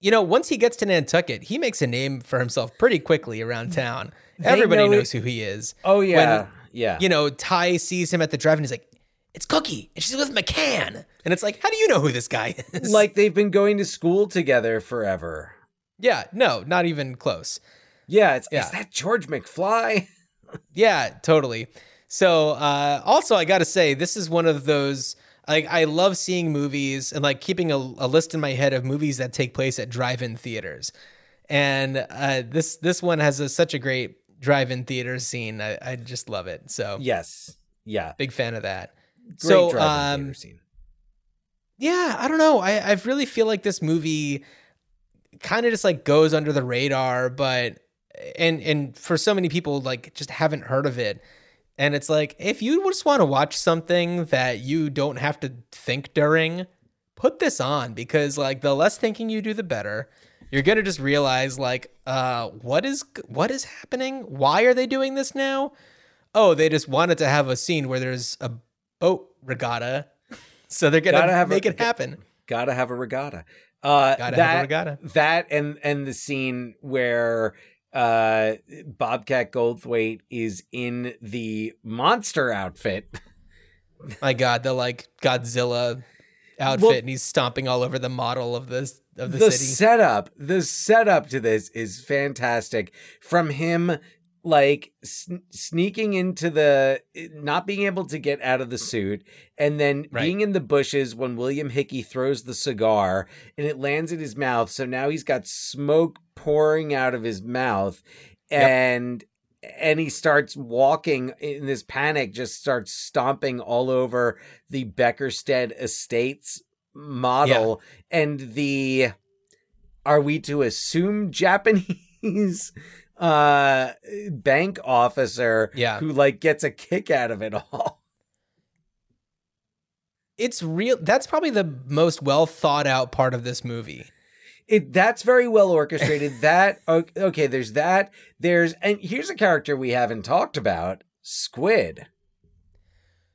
you know, once he gets to Nantucket, he makes a name for himself pretty quickly around town. They Everybody know knows who he is. Oh yeah. yeah. You know, Ty sees him at the drive and he's like, it's Cookie, and she's with McCann. And it's like, how do you know who this guy is? like they've been going to school together forever. Yeah, no, not even close. Yeah, it's Yeah. is that George McFly? Yeah, totally. So, uh, also, I got to say, this is one of those. Like, I love seeing movies and like keeping a, a list in my head of movies that take place at drive-in theaters. And uh, this this one has a, such a great drive-in theater scene. I, I just love it. So, Yes. Yeah. big fan of that. Great so, drive-in um, theater scene. yeah, I don't know. I I really feel like this movie kind of just like goes under the radar, but and and for so many people like just haven't heard of it. And it's like if you just want to watch something that you don't have to think during, put this on because like the less thinking you do the better. You're going to just realize like uh what is what is happening? Why are they doing this now? Oh, they just wanted to have a scene where there's a boat regatta. So they're going Gotta to have a- make it happen. Gotta have a regatta. Uh Gotta that, have a regatta. That and and the scene where uh Bobcat Goldthwait is in the monster outfit. My God, the like Godzilla outfit, Well- and he's stomping all over the model of this of the, the city. setup the setup to this is fantastic from him like sn- sneaking into the eh, not being able to get out of the suit and then Right. being in the bushes when William Hickey throws the cigar and it lands in his mouth so now he's got smoke pouring out of his mouth Yep. and and he starts walking in this panic just starts stomping all over the Beckersted Estates model and the are we to assume Japanese uh bank officer Yeah. who like gets a kick out of it all. It's real. That's probably the most well thought out part of this movie. it that's very well orchestrated. that okay, there's that. There's and here's a character we haven't talked about, Squid.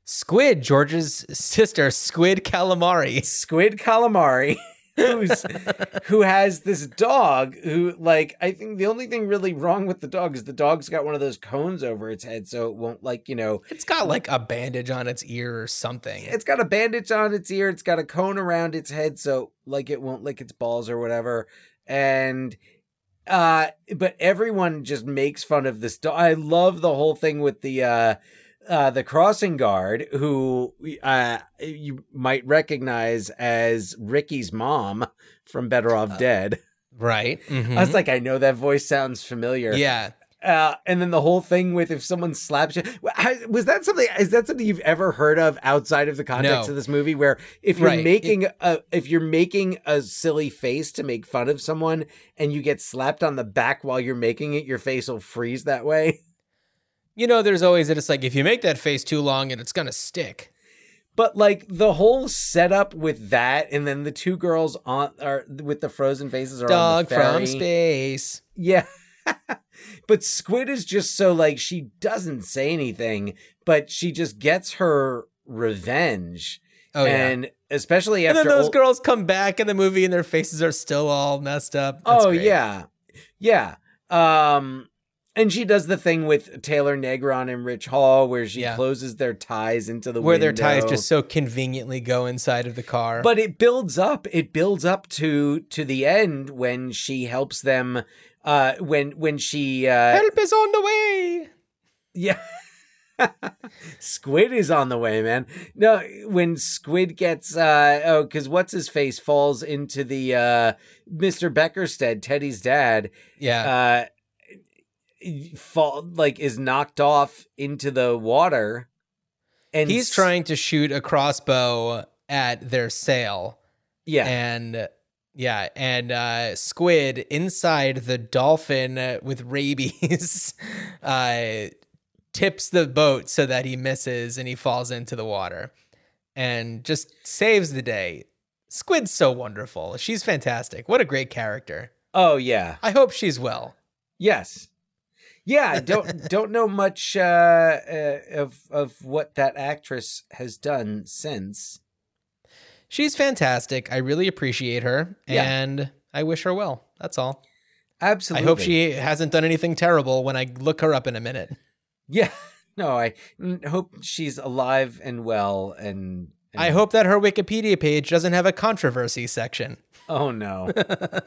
Squid, George's sister, Squid Calamari. Squid Calamari. Who's who has this dog who like I think the only thing really wrong with the dog is the dog's got one of those cones over its head so it won't like, you know, It's got like a bandage on its ear or something. it's got a bandage on its ear, it's got a cone around its head so like it won't lick its balls or whatever. And uh but everyone just makes fun of this dog. I love the whole thing with the uh uh the crossing guard who uh you might recognize as Ricky's mom from Better Off Dead. right. Mhm. I was like I know that voice sounds familiar. yeah. Uh, and then the whole thing with if someone slaps you was that something is that something you've ever heard of outside of the context No. of this movie where if you're Right. making a if you're making a silly face to make fun of someone and you get slapped on the back while you're making it your face will freeze that way You know, there's always that it's like if you make that face too long and it's gonna stick. but like the whole setup with that and then the two girls on are with the frozen faces are Dog from space. Yeah. but Squid is just so like she doesn't say anything, but she just gets her revenge. Oh yeah. and especially And after then those ol- girls come back in the movie and their faces are still all messed up. That's Oh great. yeah. Yeah. Um and she does the thing with Taylor Negron and Rich Hall where she Yeah. closes their ties into the Where their ties just so conveniently go inside of the car. but it builds up it builds up to to the end when she helps them uh when when she uh help is on the way. Yeah. Squid is on the way, man. No, when Squid gets uh oh, because what's his face falls into the uh Mr. Beckersted, Teddy's dad, Yeah. uh fall like is knocked off into the water. And He's s- trying to shoot a crossbow at their sail. Yeah. And yeah, and uh, Squid inside the dolphin with rabies uh, tips the boat so that he misses and he falls into the water and just saves the day. Squid's so wonderful. She's fantastic. What a great character. oh yeah. I hope she's well. Yes. Yeah, don't don't know much uh, uh of of what that actress has done since. She's fantastic. I really appreciate her Yeah. and I wish her well. That's all. Absolutely. I hope she hasn't done anything terrible when I look her up in a minute. Yeah. No, I hope she's alive and well and, and I hope that her Wikipedia page doesn't have a controversy section. Oh no.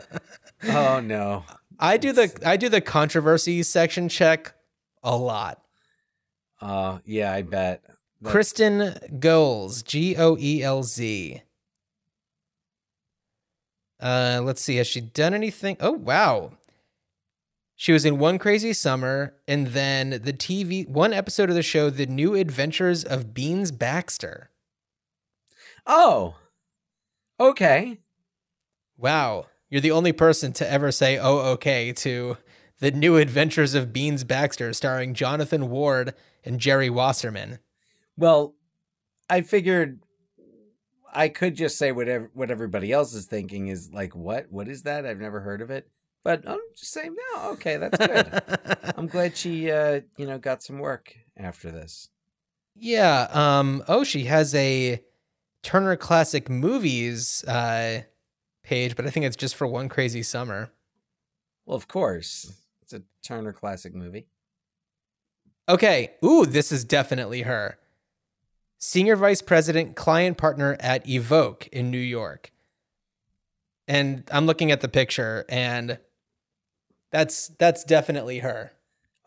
oh no. I do the I do the controversy section check a lot. Uh yeah, I bet. That's- Kristen Goelz, G O E L Z. Uh, let's see. Has she done anything? Oh wow. She was in One Crazy Summer, and then the TV one episode of the show, The New Adventures of Beans Baxter. Oh. Okay. Wow, you're the only person to ever say "oh okay" to The New Adventures of Beans Baxter, starring Jonathan Ward and Jerry Wasserman. Well, I figured I could just say whatever what everybody else is thinking is like what? What is that? I've never heard of it. But I'm just saying, no, okay, that's good. I'm glad she uh, you know, got some work after this. Yeah. Um. Oh, she has a Turner Classic Movies uh, page, but I think it's just for One Crazy Summer. Well, of course. It's a Turner classic movie. Okay. Ooh, this is definitely her. Senior Vice President, client partner at Evoke in New York. And I'm looking at the picture, and that's that's definitely her.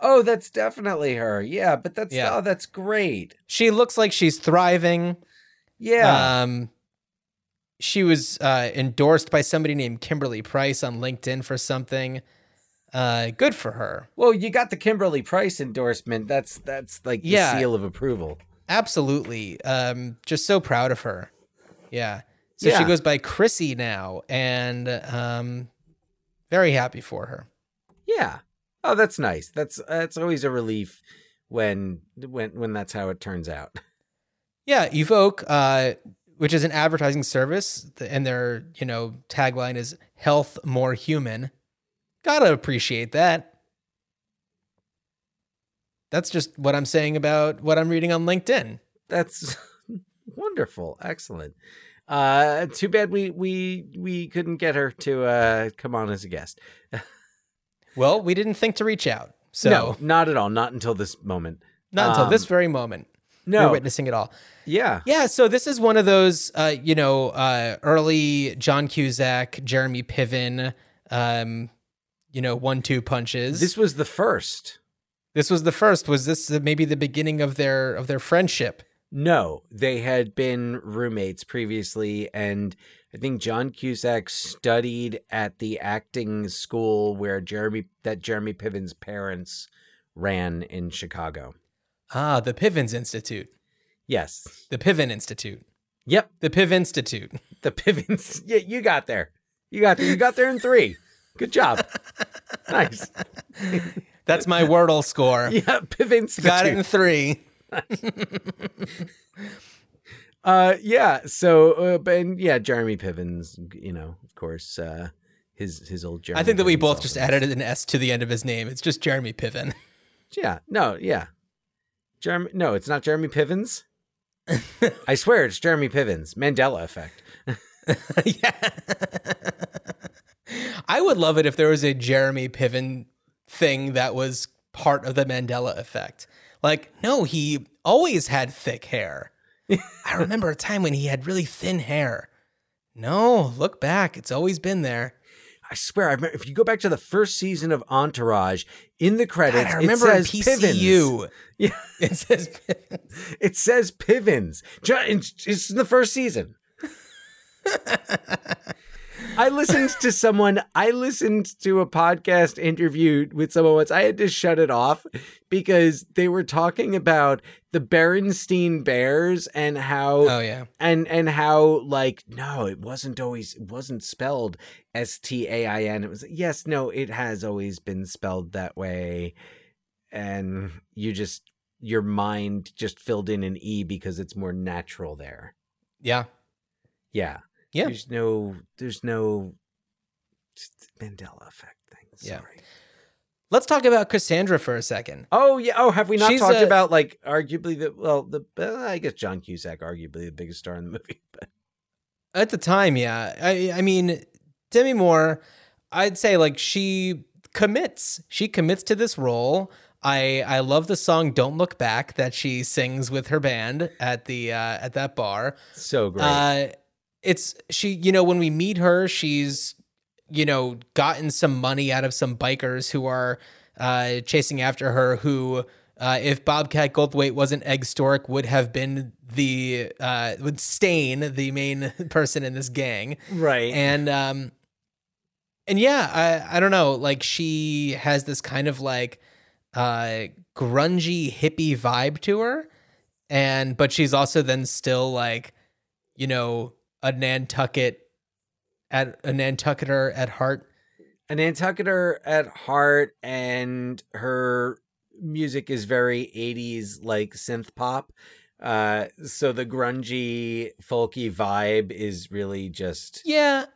Oh, that's definitely her. Yeah, but that's Yeah. oh, that's great. She looks like she's thriving. Yeah. Um, she was uh, endorsed by somebody named Kimberly Price on LinkedIn for something. Uh, good for her. well, you got the Kimberly Price endorsement. That's that's like the Yeah. seal of approval. Absolutely. Um, just so proud of her. Yeah. So she goes by Chrissy now, and um, very happy for her. Yeah. Oh, that's nice. That's that's always a relief when when when that's how it turns out. Yeah, Evoke, uh, which is an advertising service, and their you know tagline is "Health More Human." Gotta appreciate that. That's just what I'm saying about what I'm reading on LinkedIn. That's wonderful. Excellent. Uh too bad we we we couldn't get her to uh come on as a guest. Well, we didn't think to reach out, so no, not at all. Not until this moment. not until this Um, very moment. No. We're witnessing it all. Yeah. Yeah, so this is one of those, uh, you know, uh, early John Cusack, Jeremy Piven, um, you know, one-two punches. This was the first. This was the first. Was this maybe the beginning of their of their friendship? No, they had been roommates previously, and I think John Cusack studied at the acting school where Jeremy that Jeremy Piven's parents ran in Chicago. Ah, the Pivens Institute, Yes. the Piven Institute, Yep. the Piv Institute. The Pivens. Yeah, you got there. You got there. You got there in three. Good job. nice. That's my Wordle score. Yeah, Pivens. Got it in three. Uh, yeah. So, uh, but and yeah, Jeremy Pivens. You know, of course, uh, his his old Jeremy. I think that we Pivens both just added an S to the end of his name. It's just Jeremy Piven. Yeah. No. Yeah. Jeremy. No, it's not Jeremy Pivens. I swear, it's Jeremy Pivens. Mandela effect. yeah. I would love it if there was a Jeremy Piven thing that was part of the Mandela effect. Like, no, he always had thick hair. I remember a time when he had really thin hair. No, look back. It's always been there. I swear, I remember, if you go back to the first season of Entourage, in the God, credits, I remember it says Pivens. Yeah. It says Pivens. It says Pivens. It's in the first season. I listened to someone. I listened to a podcast interview with someone once. I had to shut it off because they were talking about the Berenstein Bears and how Oh, yeah. and and how like no, it wasn't always it wasn't spelled S T A I N. It was yes, no, it has always been spelled that way, and you just your mind just filled in an e because it's more natural there. Yeah. Yeah, Yeah. There's no, there's no Mandela effect thing. Yeah. Sorry. Let's talk about Cassandra for a second. Oh yeah. Oh, have we not She's talked a- about like arguably the well the uh, I guess John Cusack arguably the biggest star in the movie, but At the time, yeah. I I mean, Demi Moore, I'd say like she commits. She commits to this role. I I love the song "Don't Look Back" that she sings with her band at the uh, at that bar. so great. Uh, it's she. You know, when we meet her, she's you know gotten some money out of some bikers who are uh, chasing after her. Who, uh, if Bobcat Goldthwait wasn't Egg Stork, would have been the uh, would Stain the main person in this gang right. and um and yeah i i don't know like she has this kind of like uh grungy hippie vibe to her and but she's also then still like you know a nantucket at a nantucketer at heart a Nantucketer at heart, and her music is very 80s like synth pop. Uh, so the grungy, folky vibe is really just. yeah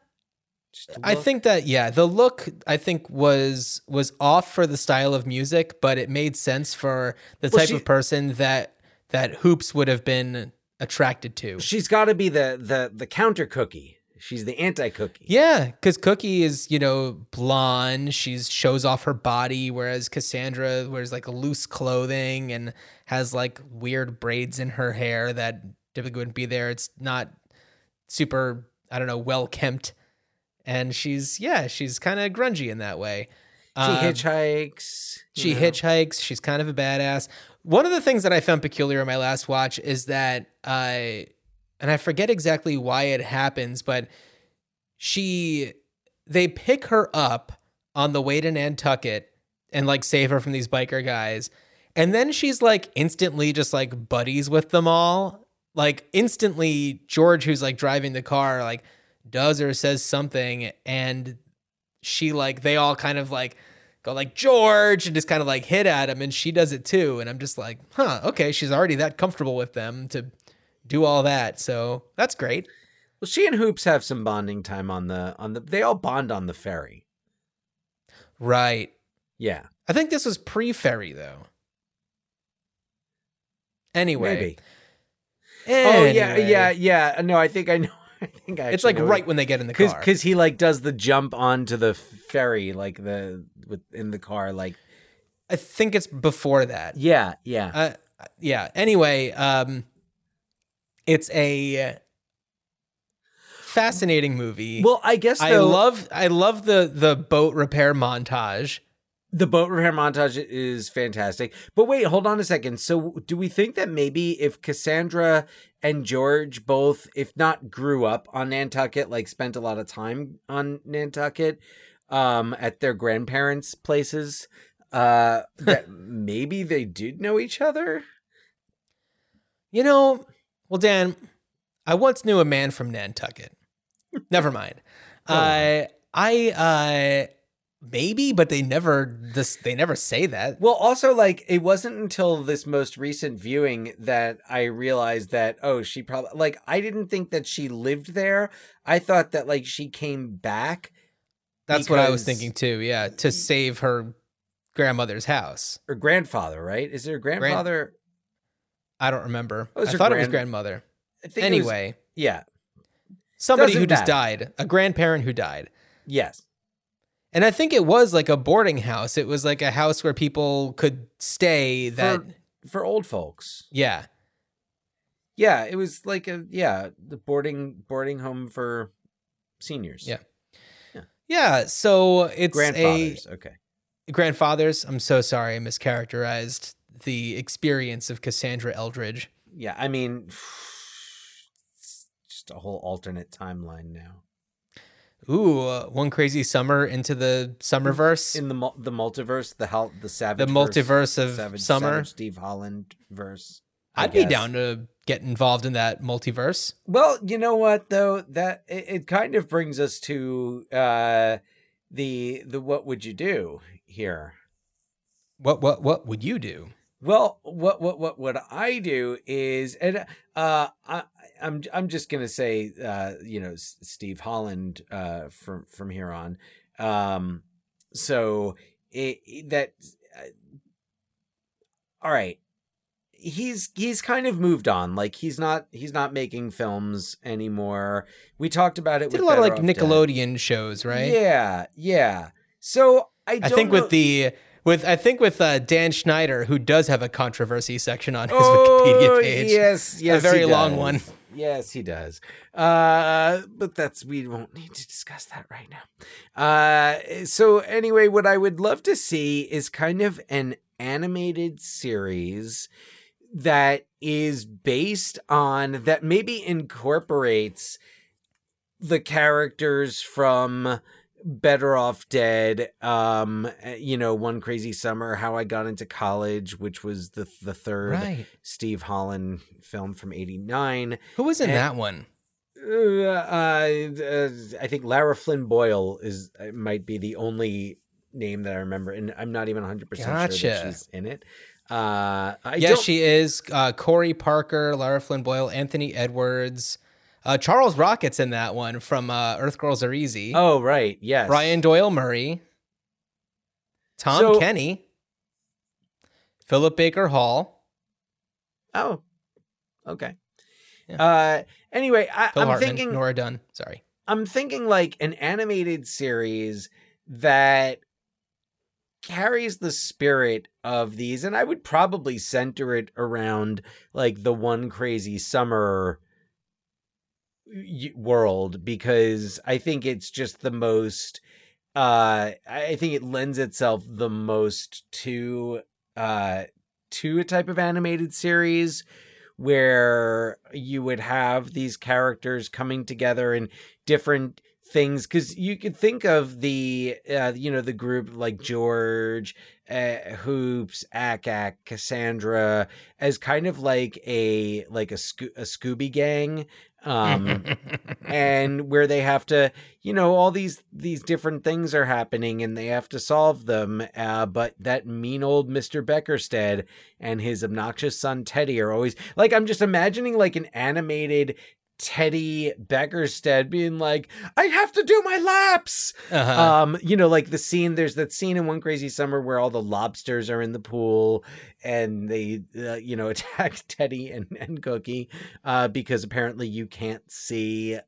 just I think that yeah, the look I think was was off for the style of music, but it made sense for the Well, type she- of person that that Hoops would have been attracted to. she's got to be the the the counter cookie. She's the anti cookie. Yeah, because Cookie is you know blonde. She's shows off her body, whereas Cassandra wears like loose clothing and has like weird braids in her hair that typically wouldn't be there. It's not super, I don't know, well kempt, and she's yeah, she's kind of grungy in that way. She Um, hitchhikes. she know. hitchhikes. She's kind of a badass. One of the things that I found peculiar in my last watch is that I, and I forget exactly why it happens, but she, they pick her up on the way to Nantucket and like save her from these biker guys. And then she's like instantly just like buddies with them all. Like instantly, George, who's like driving the car, like does or says something. And she like, they all kind of like, go like George and just kind of like hit at him and she does it too and I'm just like, "Huh, okay, she's already that comfortable with them to do all that. So that's great. Well, she and Hoops have some bonding time on the on the. They all bond on the ferry. Right. Yeah, I think this was pre ferry though. Anyway. maybe. Oh yeah, yeah, yeah. No, I think I know. I think I. It's like know right when they get in the car. because he like does the jump onto the ferry like the with in the car like I think it's before that. yeah yeah Uh, yeah. Anyway, um, it's a fascinating movie. well i guess I love I love the the boat repair montage. the boat repair montage is fantastic but wait hold on a second so do we think that maybe if cassandra and george both if not grew up on nantucket like spent a lot of time on nantucket um at their grandparents places uh that maybe they did know each other You know, well, Dan, I once knew a man from Nantucket. Never mind. Uh, I uh, maybe, but they never this they never say that. Well, also, like, it wasn't until this most recent viewing that I realized that, oh, she probably, like, I didn't think that she lived there. I thought that, like, she came back, That's what I was thinking too. Yeah, to save her grandmother's house. or grandfather, right? Is there a grandfather? I don't remember. Oh, I thought it was grandmother. It was- Anyway, yeah. somebody doesn't who just matter. died, a grandparent who died. Yes. And I think it was like a boarding house. It was like a house where people could stay that For, for old folks. yeah. Yeah. It was like a, yeah, the boarding, boarding home for seniors. Yeah. Yeah, so it's Grandfathers. okay. grandfathers. I'm so sorry I mischaracterized the experience of Cassandra Eldridge. Yeah. I mean, just a whole alternate timeline now. Ooh, uh, one crazy summer into the summerverse. in the the multiverse, the hell, the savage, The multiverse of savage, summer? savage Steve Holland verse. I I'd be down to get involved in that multiverse. Well, you know what though that it, it kind of brings us to uh the the what would you do here? What what what would you do? Well, what what what would I do is, and uh, I, I'm I'm just gonna say, uh, you know, S- Steve Holland, uh, from from here on. Um, so it, it- that, uh, all right, he's he's kind of moved on. Like he's not he's not making films anymore. We talked about it. Did with a lot of like Off Dead. Nickelodeon shows, right? Yeah, yeah. So I I think know- with the with I think with uh, Dan Schneider, who does have a controversy section on his Oh, Wikipedia page. Yes, yes, very he long one. Yes, he does. Uh, but that's we won't need to discuss that right now. Uh, so anyway, what I would love to see is kind of an animated series that is based on that maybe incorporates the characters from Better Off Dead, um, you know, One Crazy Summer, How I Got Into College, which was the the third Right. Steve Holland film from '89. Who was in And- that one? Uh, uh, I think Lara Flynn Boyle is uh, might be the only name that I remember, and I'm not even 100 percent sure that she's in it. Uh, I yes, don't- she is. Uh, Corey Parker, Lara Flynn Boyle, Anthony Edwards, uh, Charles Rocket's in that one from uh, Earth Girls Are Easy. Oh, right. Yes. Brian Doyle Murray, Tom So- Kenny, Philip Baker Hall, Oh, okay. Yeah. Uh, anyway, I, Phil I'm Hartman, thinking. Nora Dunn. Sorry. I'm thinking like an animated series that carries the spirit of these, and I would probably center it around like the one crazy summer world because I think it's just the most. Uh, I think it lends itself the most to uh to a type of animated series where you would have these characters coming together in different things because you could think of the uh, you know the group like george uh, hoops ack ack cassandra as kind of like a like a, Sco- a scooby gang um and where they have to you know all these these different things are happening and they have to solve them uh but that mean old mr beckersted and his obnoxious son teddy are always like i'm just imagining like an animated Teddy Beckersted being like, I have to do my laps. Uh-huh. Um, you know, like the scene, there's that scene in One Crazy Summer where all the lobsters are in the pool and they, uh, you know, attack Teddy and, and Cookie uh, because apparently you can't see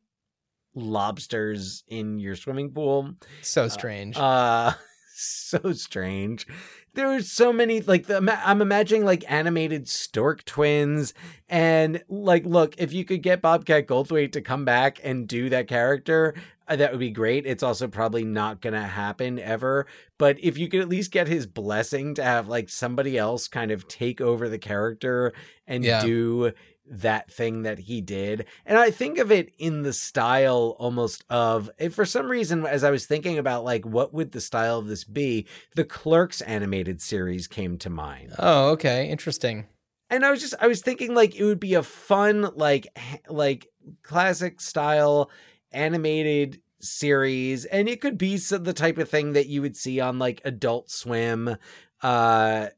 lobsters in your swimming pool. so strange. Uh, so strange. There's so many like the I'm imagining like animated stork twins and like look if you could get Bobcat Goldthwait to come back and do that character uh, that would be great. It's also probably not going to happen ever, but if you could at least get his blessing to have like somebody else kind of take over the character and Yeah. do that thing that he did. And I think of it in the style almost of, if for some reason, as I was thinking about like, what would the style of this be? The Clerks animated series came to mind. oh, okay. Interesting. And I was just, I was thinking like it would be a fun, like, like classic style animated series. And it could be the type of thing that you would see on like Adult Swim, uh,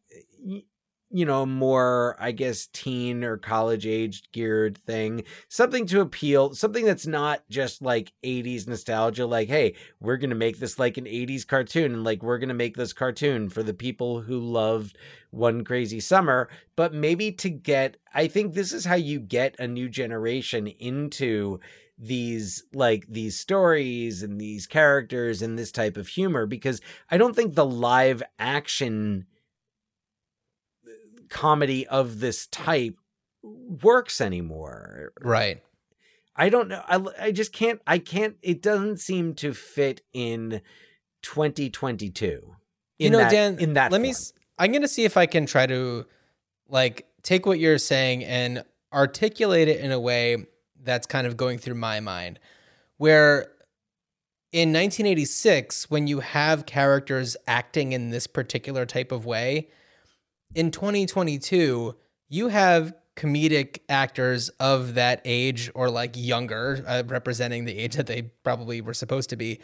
you know, more, I guess, teen or college aged geared thing. Something to appeal, something that's not just like 80s nostalgia, like, hey, we're going to make this like an 80s cartoon and like we're going to make this cartoon for the people who loved One Crazy Summer. But maybe to get, I think this is how you get a new generation into these like these stories and these characters and this type of humor because I don't think the live action comedy of this type works anymore. Right. I don't know. I, I just can't. I can't. It doesn't seem to fit in 2022. You know, that- Dan, in that let me form. s- I'm going to see if I can try to like take what you're saying and articulate it in a way that's kind of going through my mind where in 1986 when you have characters acting in this particular type of way in 2022 you have comedic actors of that age or like younger uh, representing the age that they probably were supposed to be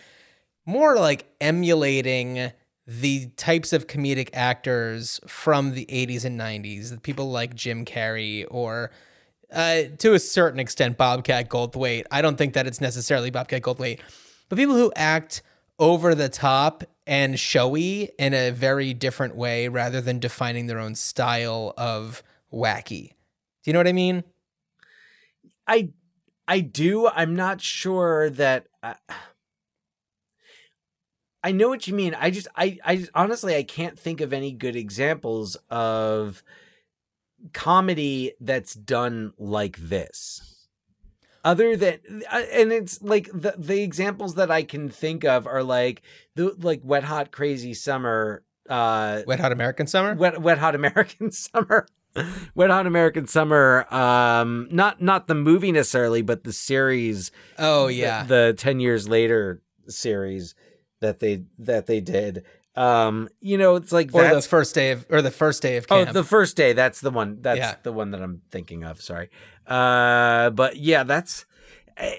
more like emulating the types of comedic actors from the 80s and 90s, people like Jim Carrey or uh, to a certain extent Bobcat Goldthwait. I don't think that it's necessarily Bobcat Goldthwait, but people who act over the top and showy in a very different way rather than defining their own style of wacky. Do you know what I mean? I I do. I'm not sure that. I, I know what you mean. I just I I honestly I can't think of any good examples of comedy that's done like this. Other than uh, and it's like the the examples that I can think of are like the like Wet Hot Crazy Summer uh Wet Hot American Summer? Wet Wet Hot American Summer. Wet Hot American Summer. Um, not not the movie necessarily, but the series. oh, the- yeah. the, ten years later series that they that they did. Um, you know, it's like or the first day of or the first day of oh the first day. That's the one. That's Yeah. the one that I'm thinking of. Sorry. Uh, but yeah, that's. eh,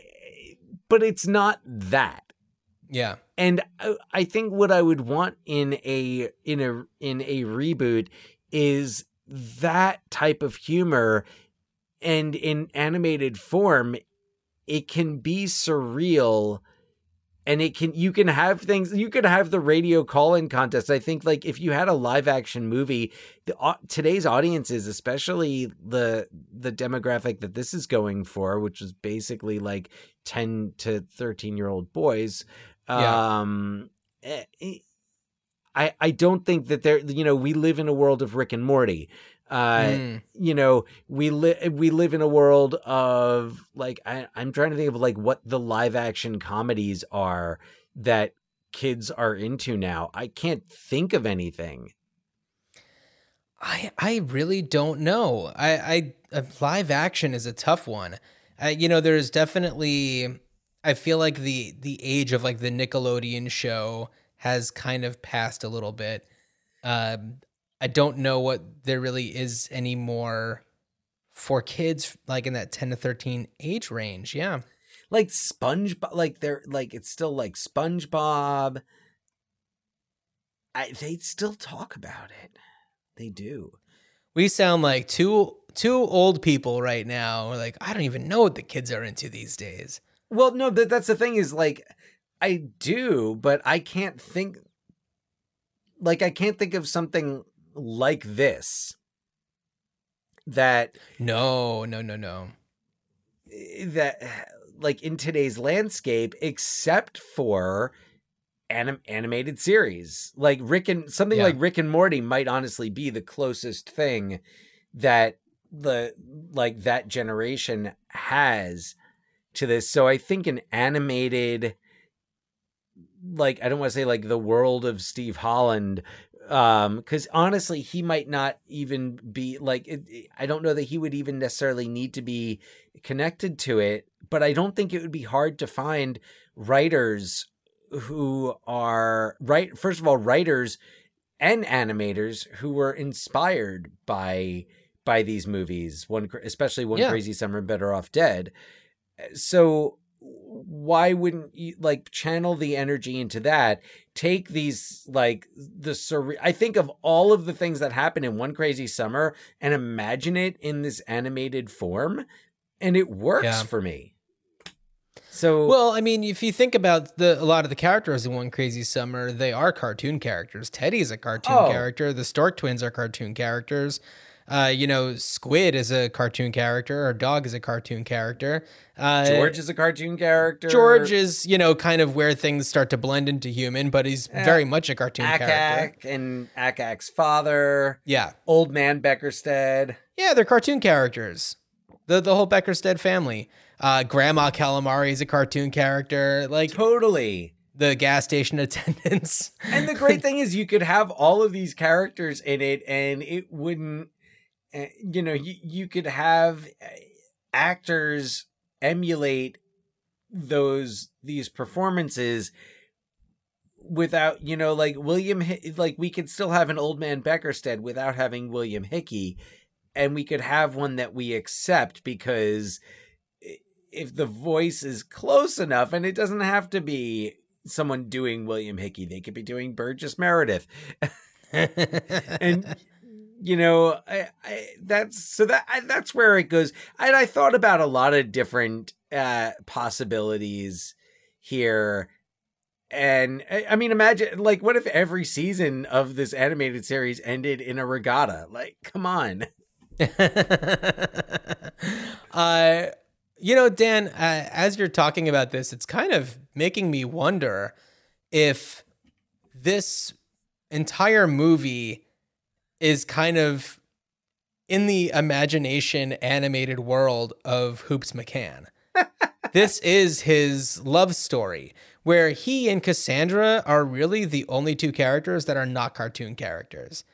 But it's not that yeah. and I- I think what I would want in a in a in a reboot is that type of humor and in animated form it can be surreal and it can you can have things you could have the radio call-in contest i think like if you had a live action movie the au- today's audiences especially the the demographic that this is going for which is basically like 10 to 13 year old boys Yeah. um eh, eh, i i don't think that there you know we live in a world of rick and morty uh Mm. you know we live we live in a world of like I, i'm trying to think of like what the live action comedies are that kids are into now i can't think of anything I I really don't know. I I uh, live action is a tough one. I, you know, there's definitely. I feel like the the age of like the Nickelodeon show has kind of passed a little bit. Um, I don't know what there really is any more for kids like in that 10 to 13 age range. Yeah. like SpongeBob, like they're like it's still like SpongeBob. I they still talk about it. They do. We sound like two two old people right now. We're like, I don't even know what the kids are into these days. Well, no, that that's the thing is like I do, but I can't think like I can't think of something like this that No, no, no, no. Eh, that like in today's landscape except for anim- animated series like rick and something Yeah. like rick and morty might honestly be the closest thing that the like that generation has to this so i think an animated like i don't want to say like the world of steve holland um because honestly he might not even be like it, i don't know that he would even necessarily need to be connected to it but i don't think it would be hard to find writers who are right first of all writers and animators who were inspired by by these movies. One especially one Yeah. crazy summer better off dead. So why wouldn't you like channel the energy into that take these like the surre- i think of all of the things that happen in one crazy summer and imagine it in this animated form and it works Yeah. for me so Well, I mean, if you think about the a lot of the characters in One Crazy Summer, they are cartoon characters. Teddy's a cartoon Oh. character. The Stork Twins are cartoon characters. Uh, you know, Squid is a cartoon character. or dog is a cartoon character. Uh, george is a cartoon character George is, you know, kind of where things start to blend into human, but he's very much a cartoon character. Ack Ack and Ack Ack's father Yeah. old man beckersted Yeah, they're cartoon characters. The the whole Beckersted family. Uh, Grandma Calamari is a cartoon character. Like totally the gas station attendants. And the great thing is, you could have all of these characters in it, and it wouldn't, uh, you know, you, you could have uh, actors emulate those these performances without, you know, like William, like we could still have an old man Beckersted without having William Hickey, and we could have one that we accept because if the voice is close enough, and it doesn't have to be someone doing William Hickey. They could be doing Burgess Meredith. and you know, I, I that's so that I, that's where it goes. And I thought about a lot of different uh possibilities here. And I, mean, imagine like what if every season of this animated series ended in a regatta? Like, come on. uh, you know, Dan, uh, as you're talking about this, it's kind of making me wonder if this entire movie is kind of in the imagination animated world of Hoops McCann. this is his love story where he and Cassandra are really the only two characters that are not cartoon characters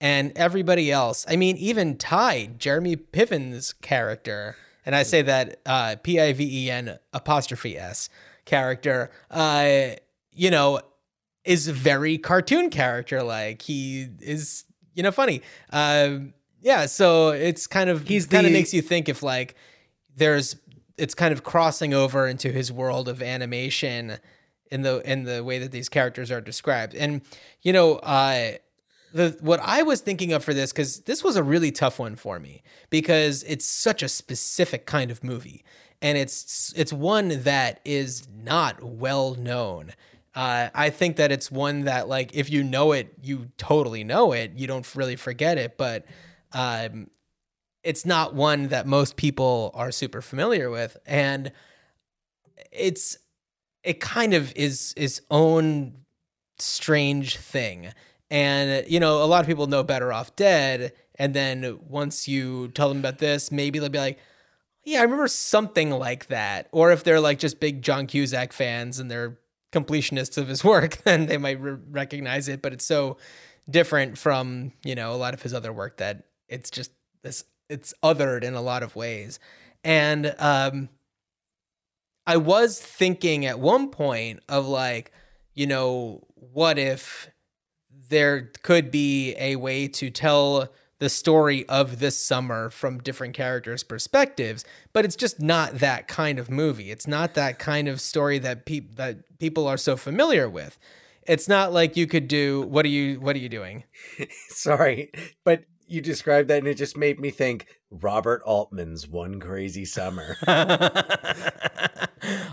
and everybody else. I mean, even Ty, Jeremy Piven's character, and I say that uh, P I V E N apostrophe S character, uh, you know, is very cartoon character like. He is, you know, funny. Um, yeah, so it's kind of He's kind of makes you think if like there's it's kind of crossing over into his world of animation in the in the way that these characters are described. And you know, uh the what I was thinking of for this cuz this was a really tough one for me because it's such a specific kind of movie and it's it's one that is not well known. Uh, I think that it's one that like if you know it, you totally know it. You don't really forget it, but um, it's not one that most people are super familiar with, and it's it kind of is its own strange thing. And you know, a lot of people know Better Off Dead, and then once you tell them about this, maybe they'll be like, "Yeah, I remember something like that." Or if they're like just big John Cusack fans and they're completionists of his work, then they might re- recognize it. But it's so different from you know a lot of his other work that it's just this it's othered in a lot of ways. And um, I was thinking at one point of like, you know, what if there could be a way to tell the story of this summer from different characters' perspectives, but it's just not that kind of movie. It's not that kind of story that peop- that people are so familiar with. It's not like you could do what are you what are you doing? Sorry, but you described that and it just made me think Robert Altman's One Crazy Summer.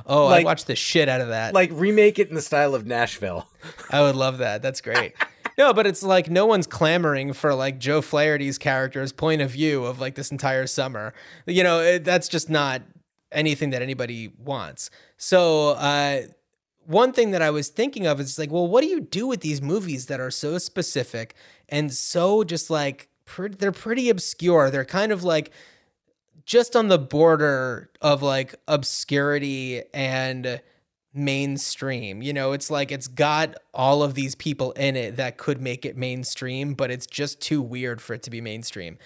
oh, I watched the shit out of that. like remake it in the style of Nashville. I would love that. That's great. No, but it's like no one's clamoring for like Joe Flaherty's character's point of view of like this entire summer. You know, it, that's just not anything that anybody wants. So, uh, one thing that I was thinking of is like, well, what do you do with these movies that are so specific and so just like pre- they're pretty obscure? They're kind of like just on the border of like obscurity and mainstream. You know, it's like it's got all of these people in it that could make it mainstream, but it's just too weird for it to be mainstream.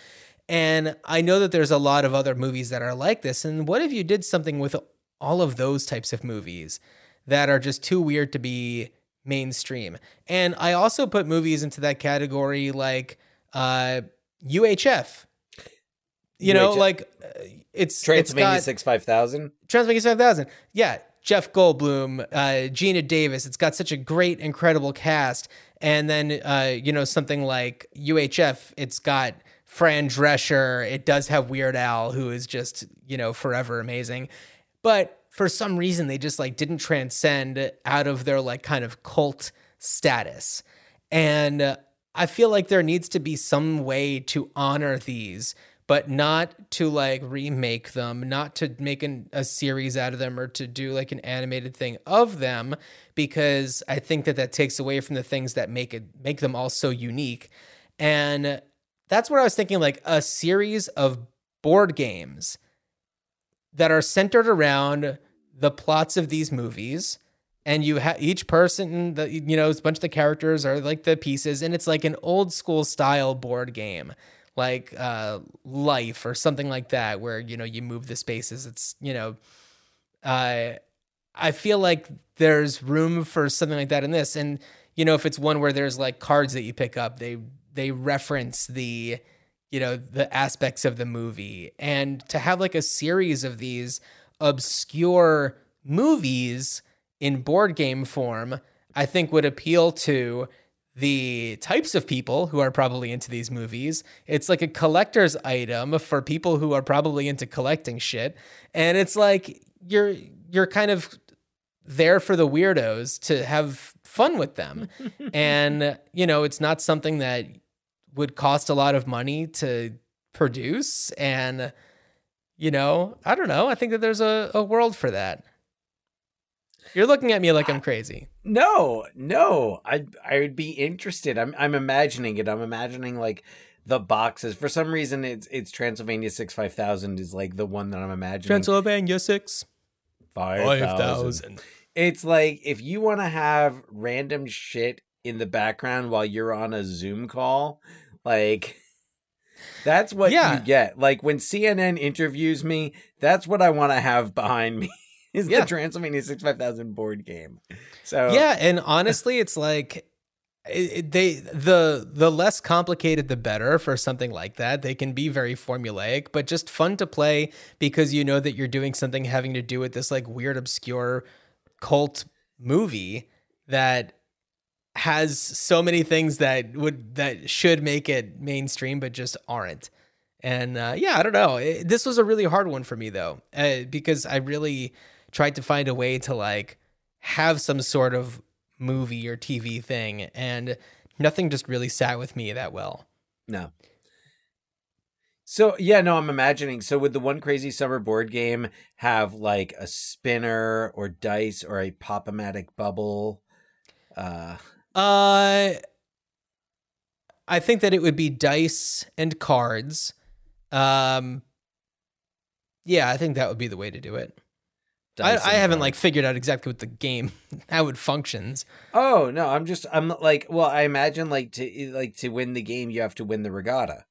And I know that there's a lot of other movies that are like this. And what if you did something with all of those types of movies that are just too weird to be mainstream? And I also put movies into that category like uh, UHF. You know, like uh, it's it's six five thousand. Transylvania 5000. Yeah, Jeff Goldblum, uh, Geena Davis. It's got such a great, incredible cast. And then, uh, you know, something like UHF, it's got Fran Drescher. It does have Weird Al, who is just, you know, forever amazing. But for some reason, they just like didn't transcend out of their like kind of cult status. And uh, I feel like there needs to be some way to honor these but not to like remake them, not to make an, a series out of them or to do like an animated thing of them, because I think that that takes away from the things that make it make them all so unique. And that's what I was thinking, like a series of board games that are centered around the plots of these movies and you have each person the you know it's a bunch of the characters are like the pieces and it's like an old school style board game like uh life or something like that where you know you move the spaces. It's you know uh i feel like there's room for something like that in this. And you know if it's one where there's like cards that you pick up they they reference the you know the aspects of the movie. And to have like a series of these obscure movies in board game form i think would appeal to the types of people who are probably into these movies. It's like a collector's item for people who are probably into collecting shit. And it's like you're you're kind of there for the weirdos to have fun with them. And you know it's not something that would cost a lot of money to produce. And you know i don't know. I think that there's a, a world for that you're looking at me like i'm crazy No, no. I I would be interested. I'm I'm imagining it. I'm imagining like the boxes. For some reason it's it's Transylvania six five thousand is like the one that I'm imagining. transylvania 6 five thousand. It's like if you want to have random shit in the background while you're on a Zoom call, like that's what Yeah. you get. Like when CNN interviews me, that's what I want to have behind me. Is Yeah. the Transylvania six five thousand board game? So yeah and honestly it's like it- they the the less complicated the better for something like that they can be very formulaic but just fun to play because you know that you're doing something having to do with this like weird obscure cult movie that has so many things that would that should make it mainstream but just aren't and uh, yeah i don't know It- this was a really hard one for me though uh, because i really tried to find a way to like have some sort of movie or tv thing and nothing just really sat with me that well No. So yeah, no, I'm imagining. So would the one crazy summer board game have like a spinner or dice or a pop-o-matic bubble? Uh uh i think that it would be dice and cards um yeah i think that would be the way to do it dice I and haven't like figured out exactly what the game how it functions Oh no, I'm just I'm like well, I imagine like to like to win the game you have to win the regatta.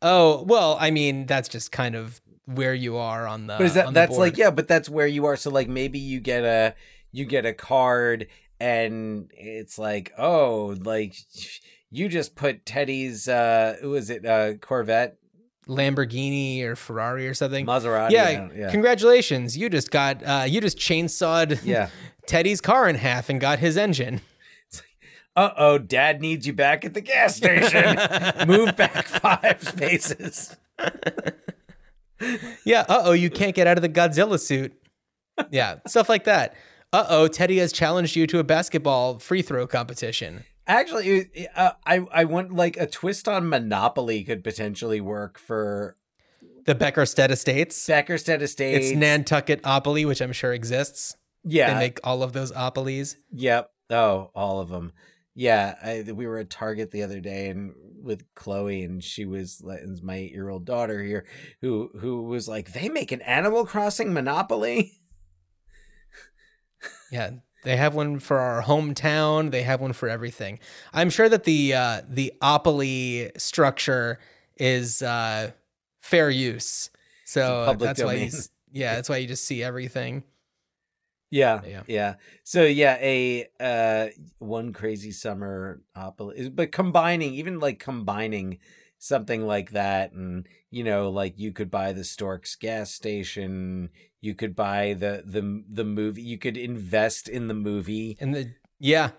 oh well i mean that's just kind of where you are on the But is that that's like yeah, but that's where you are. So like maybe you get a you get a card and it's like oh like you just put Teddy's uh who was it uh Corvette Lamborghini or Ferrari or something. Maserati yeah, yeah congratulations. You just got uh you just chainsawed yeah Teddy's car in half and got his engine. uh oh dad needs you back at the gas station move back five spaces Yeah, uh-oh, you can't get out of the Godzilla suit. Yeah, stuff like that. Uh-oh, Teddy has challenged you to a basketball free throw competition. Actually uh, I I want like a twist on Monopoly could potentially work for The Beckersted Estates. Beckersted Estates It's Nantucket Opoly, which I'm sure exists. yeah They make all of those Opolis. Yep. Oh, all of them. Yeah, I, we were at Target the other day and with Chloe, and she was my eight year old daughter here, who who was like, they make an Animal Crossing Monopoly. Yeah, they have one for our hometown. They have one for everything. I'm sure that the uh, the Opoly structure is uh, fair use. So that's why you, yeah, that's why you just see everything. Yeah, Yeah. yeah. So yeah, a uh, one crazy summer Monopoly, but combining even like combining something like that, and you know, like you could buy the Storks gas station, you could buy the the the movie, you could invest in the movie. And the yeah,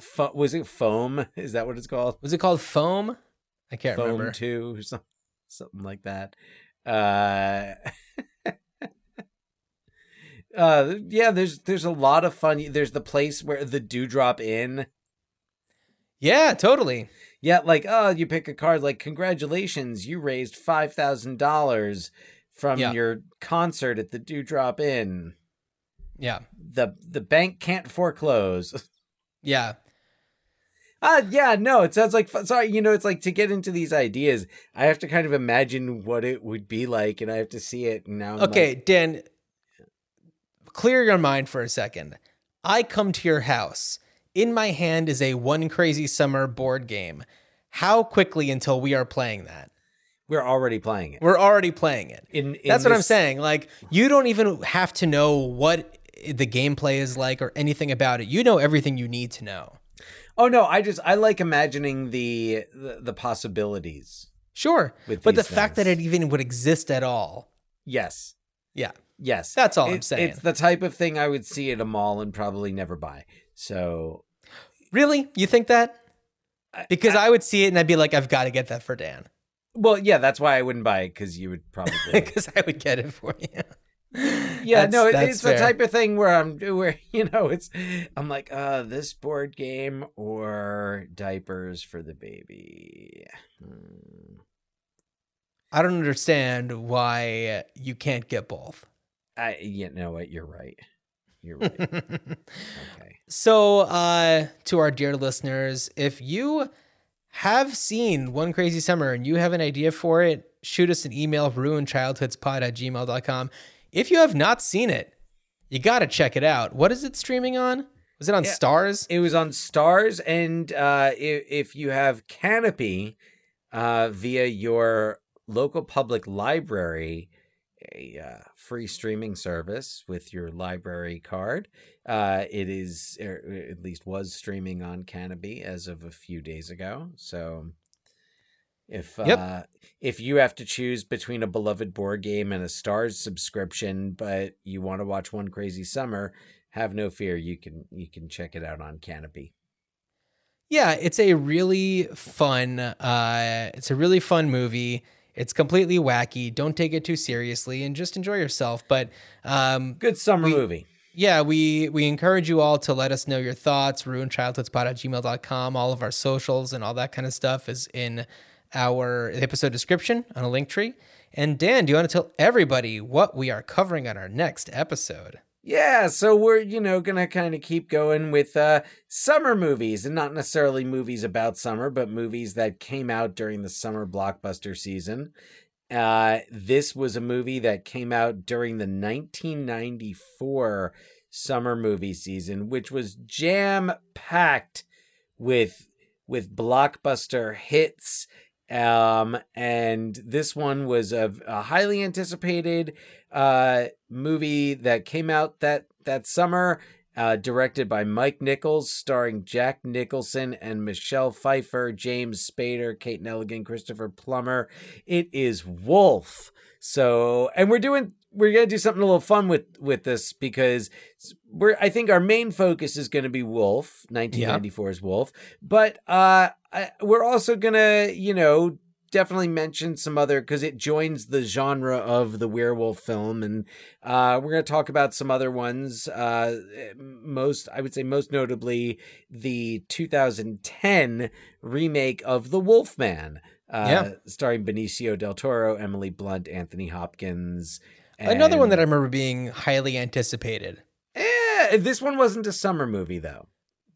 Fo- was it foam? Is that what it's called? was it called foam? I can't foam remember. two or something, something like that. Uh, uh, yeah. There's there's a lot of fun. There's the place where the Dewdrop Inn. Yeah, totally. Yeah, like oh, you pick a card. Like congratulations, you raised five thousand dollars from Yeah. your concert at the Dewdrop Inn. Yeah, The the bank can't foreclose. yeah. Uh yeah, no, it sounds like sorry, you know, it's like to get into these ideas, I have to kind of imagine what it would be like and I have to see it now Okay, like, Dan, clear your mind for a second. I come to your house. In my hand is a One Crazy Summer board game. How quickly until we are playing that? We're already playing it. We're already playing it. In, in That's what I'm saying. Like, you don't even have to know what the gameplay is like or anything about it. You know everything you need to know. Oh no, I just I like imagining the the, the possibilities. Sure. But the these fact that it even would exist at all. Yes. Yeah. Yes. That's all I'm saying. It's the type of thing I would see at a mall and probably never buy. So Really? You think that? I- Because I, would see it and I'd be like, I've got to get that for Dan. Well, yeah, that's why I wouldn't buy it because you would probably Because I would get it for you. Yeah, That's- no, it, that's it's the type of thing where I'm where you know it's I'm like, uh, this board game or diapers for the baby. Hmm. I don't understand why you can't get both. I you know what, you're right. You're right. okay. So, uh, to our dear listeners, if you have seen One Crazy Summer and you have an idea for it, shoot us an email, ruinchildhoodspod at gmail.com. If you have not seen it, you got to check it out. What is it streaming on? Was it on Yeah. Starz? It was on Starz, and uh, if, if you have Kanopy uh, via your local public library, a uh, free streaming service with your library card, uh, it is, or at least was streaming on Kanopy as of a few days ago. So. If Yep. uh, if you have to choose between a beloved board game and a Starz subscription, but you want to watch One Crazy Summer, have no fear. You can you can check it out on Kanopy. Yeah, it's a really fun uh it's a really fun movie. It's completely wacky. Don't take it too seriously and just enjoy yourself. But um Good summer We- movie. Yeah, we we encourage you all to let us know your thoughts. Ruinchildhoodspot at gmail.com. All of our socials and all that kind of stuff is in our episode description on a link tree. And Dan, do you want to tell everybody what we are covering on our next episode? Yeah, so we're you know gonna kind of keep going with uh, summer movies, and not necessarily movies about summer, but movies that came out during the summer blockbuster season. Uh, this was a movie that came out during the 1994 summer movie season, which was jam packed with with blockbuster hits. Um, and this one was a, a highly anticipated uh movie that came out that that summer uh, directed by Mike Nichols, starring Jack Nicholson and Michelle Pfeiffer, James Spader, Kate Nelligan, Christopher Plummer. It is Wolf. So, and we're doing we're gonna do something a little fun with with this because we're I think our main focus is going to be Wolf, 1994's Wolf, but uh, I, we're also gonna you know definitely mention some other because it joins the genre of the werewolf film and uh, we're going to talk about some other ones uh, most i would say most notably the 2010 remake of the wolfman uh, Yeah. starring benicio del toro emily blunt anthony hopkins Another one that I remember being highly anticipated. Eh, this one wasn't a summer movie though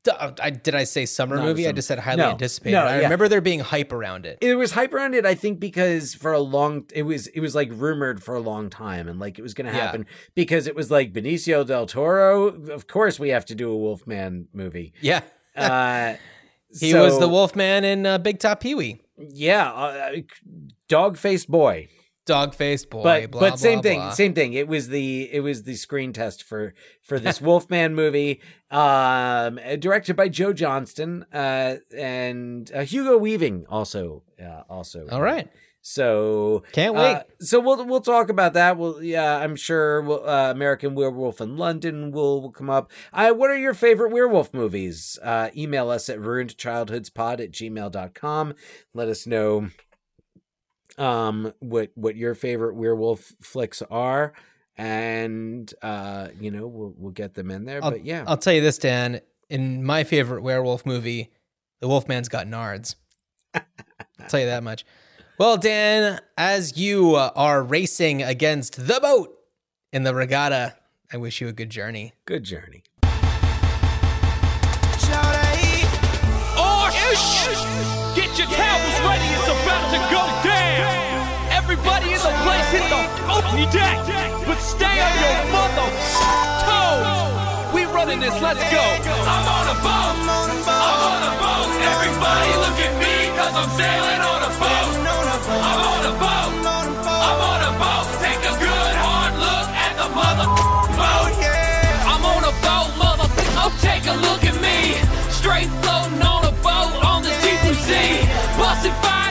I, did I say summer Not movie? I just said highly No, anticipated. no, I yeah. remember there being hype around it. it was hype around it i think because for a long it was it was like rumored for a long time and like it was gonna Yeah. happen because it was like benicio del toro of course we have to do a wolfman movie Yeah. uh He was so- the Wolfman in uh, Big Top Pee Wee. yeah uh, dog faced boy Dog faced boy. but blah, but same blah, thing blah. same thing it was the it was the screen test for for this wolfman movie um directed by joe johnston uh and uh, hugo weaving also uh, also All right. so Can't uh, wait. so we'll we'll talk about that. We'll yeah, I'm sure we'll, uh, American Werewolf in London will, will come up. Uh, what are your favorite werewolf movies? Uh, email us at ruinedchildhoodspod at gmail.com. Let us know um what what your favorite werewolf flicks are and uh you know we'll we'll get them in there I'll, but yeah I'll tell you this, Dan. In my favorite werewolf movie, the Wolfman's got nards. I'll tell you that much. Well, Dan, as you uh, are racing against the boat in the regatta, I wish you a good journey. good journey Oh, shh! Get your towels ready, it's about to go down. Everybody in the place hit the open deck, but stay on your mother toes. We running this, let's go. I'm on a boat, I'm on a boat. Everybody look at me, cause I'm sailing on a boat. I'm on a boat, I'm on a boat. Take a good hard look at the mother boat. I'm on a boat, mother. Oh, take a look at me. Straight floating on a boat on the deep blue sea. Busting five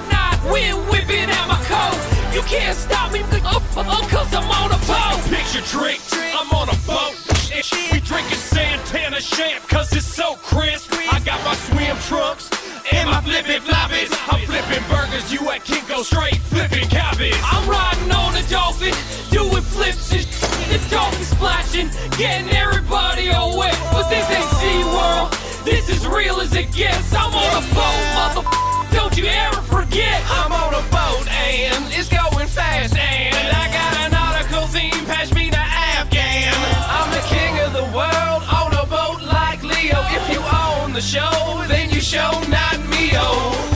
can't stop me, cause I'm on a boat. Picture drink, I'm on a boat. We drinking Santana champ, cause it's so crisp. I got my swim trunks and my flippin' floppies. I'm flipping burgers, you at Kinko straight flipping cabbage. I'm riding on a dolphin, doing flips and the dolphin splashing, getting everybody all wet. But this ain't SeaWorld, this is real as it gets. I'm on a boat, mother. Don't you ever forget. I'm on a boat show not me. Oh,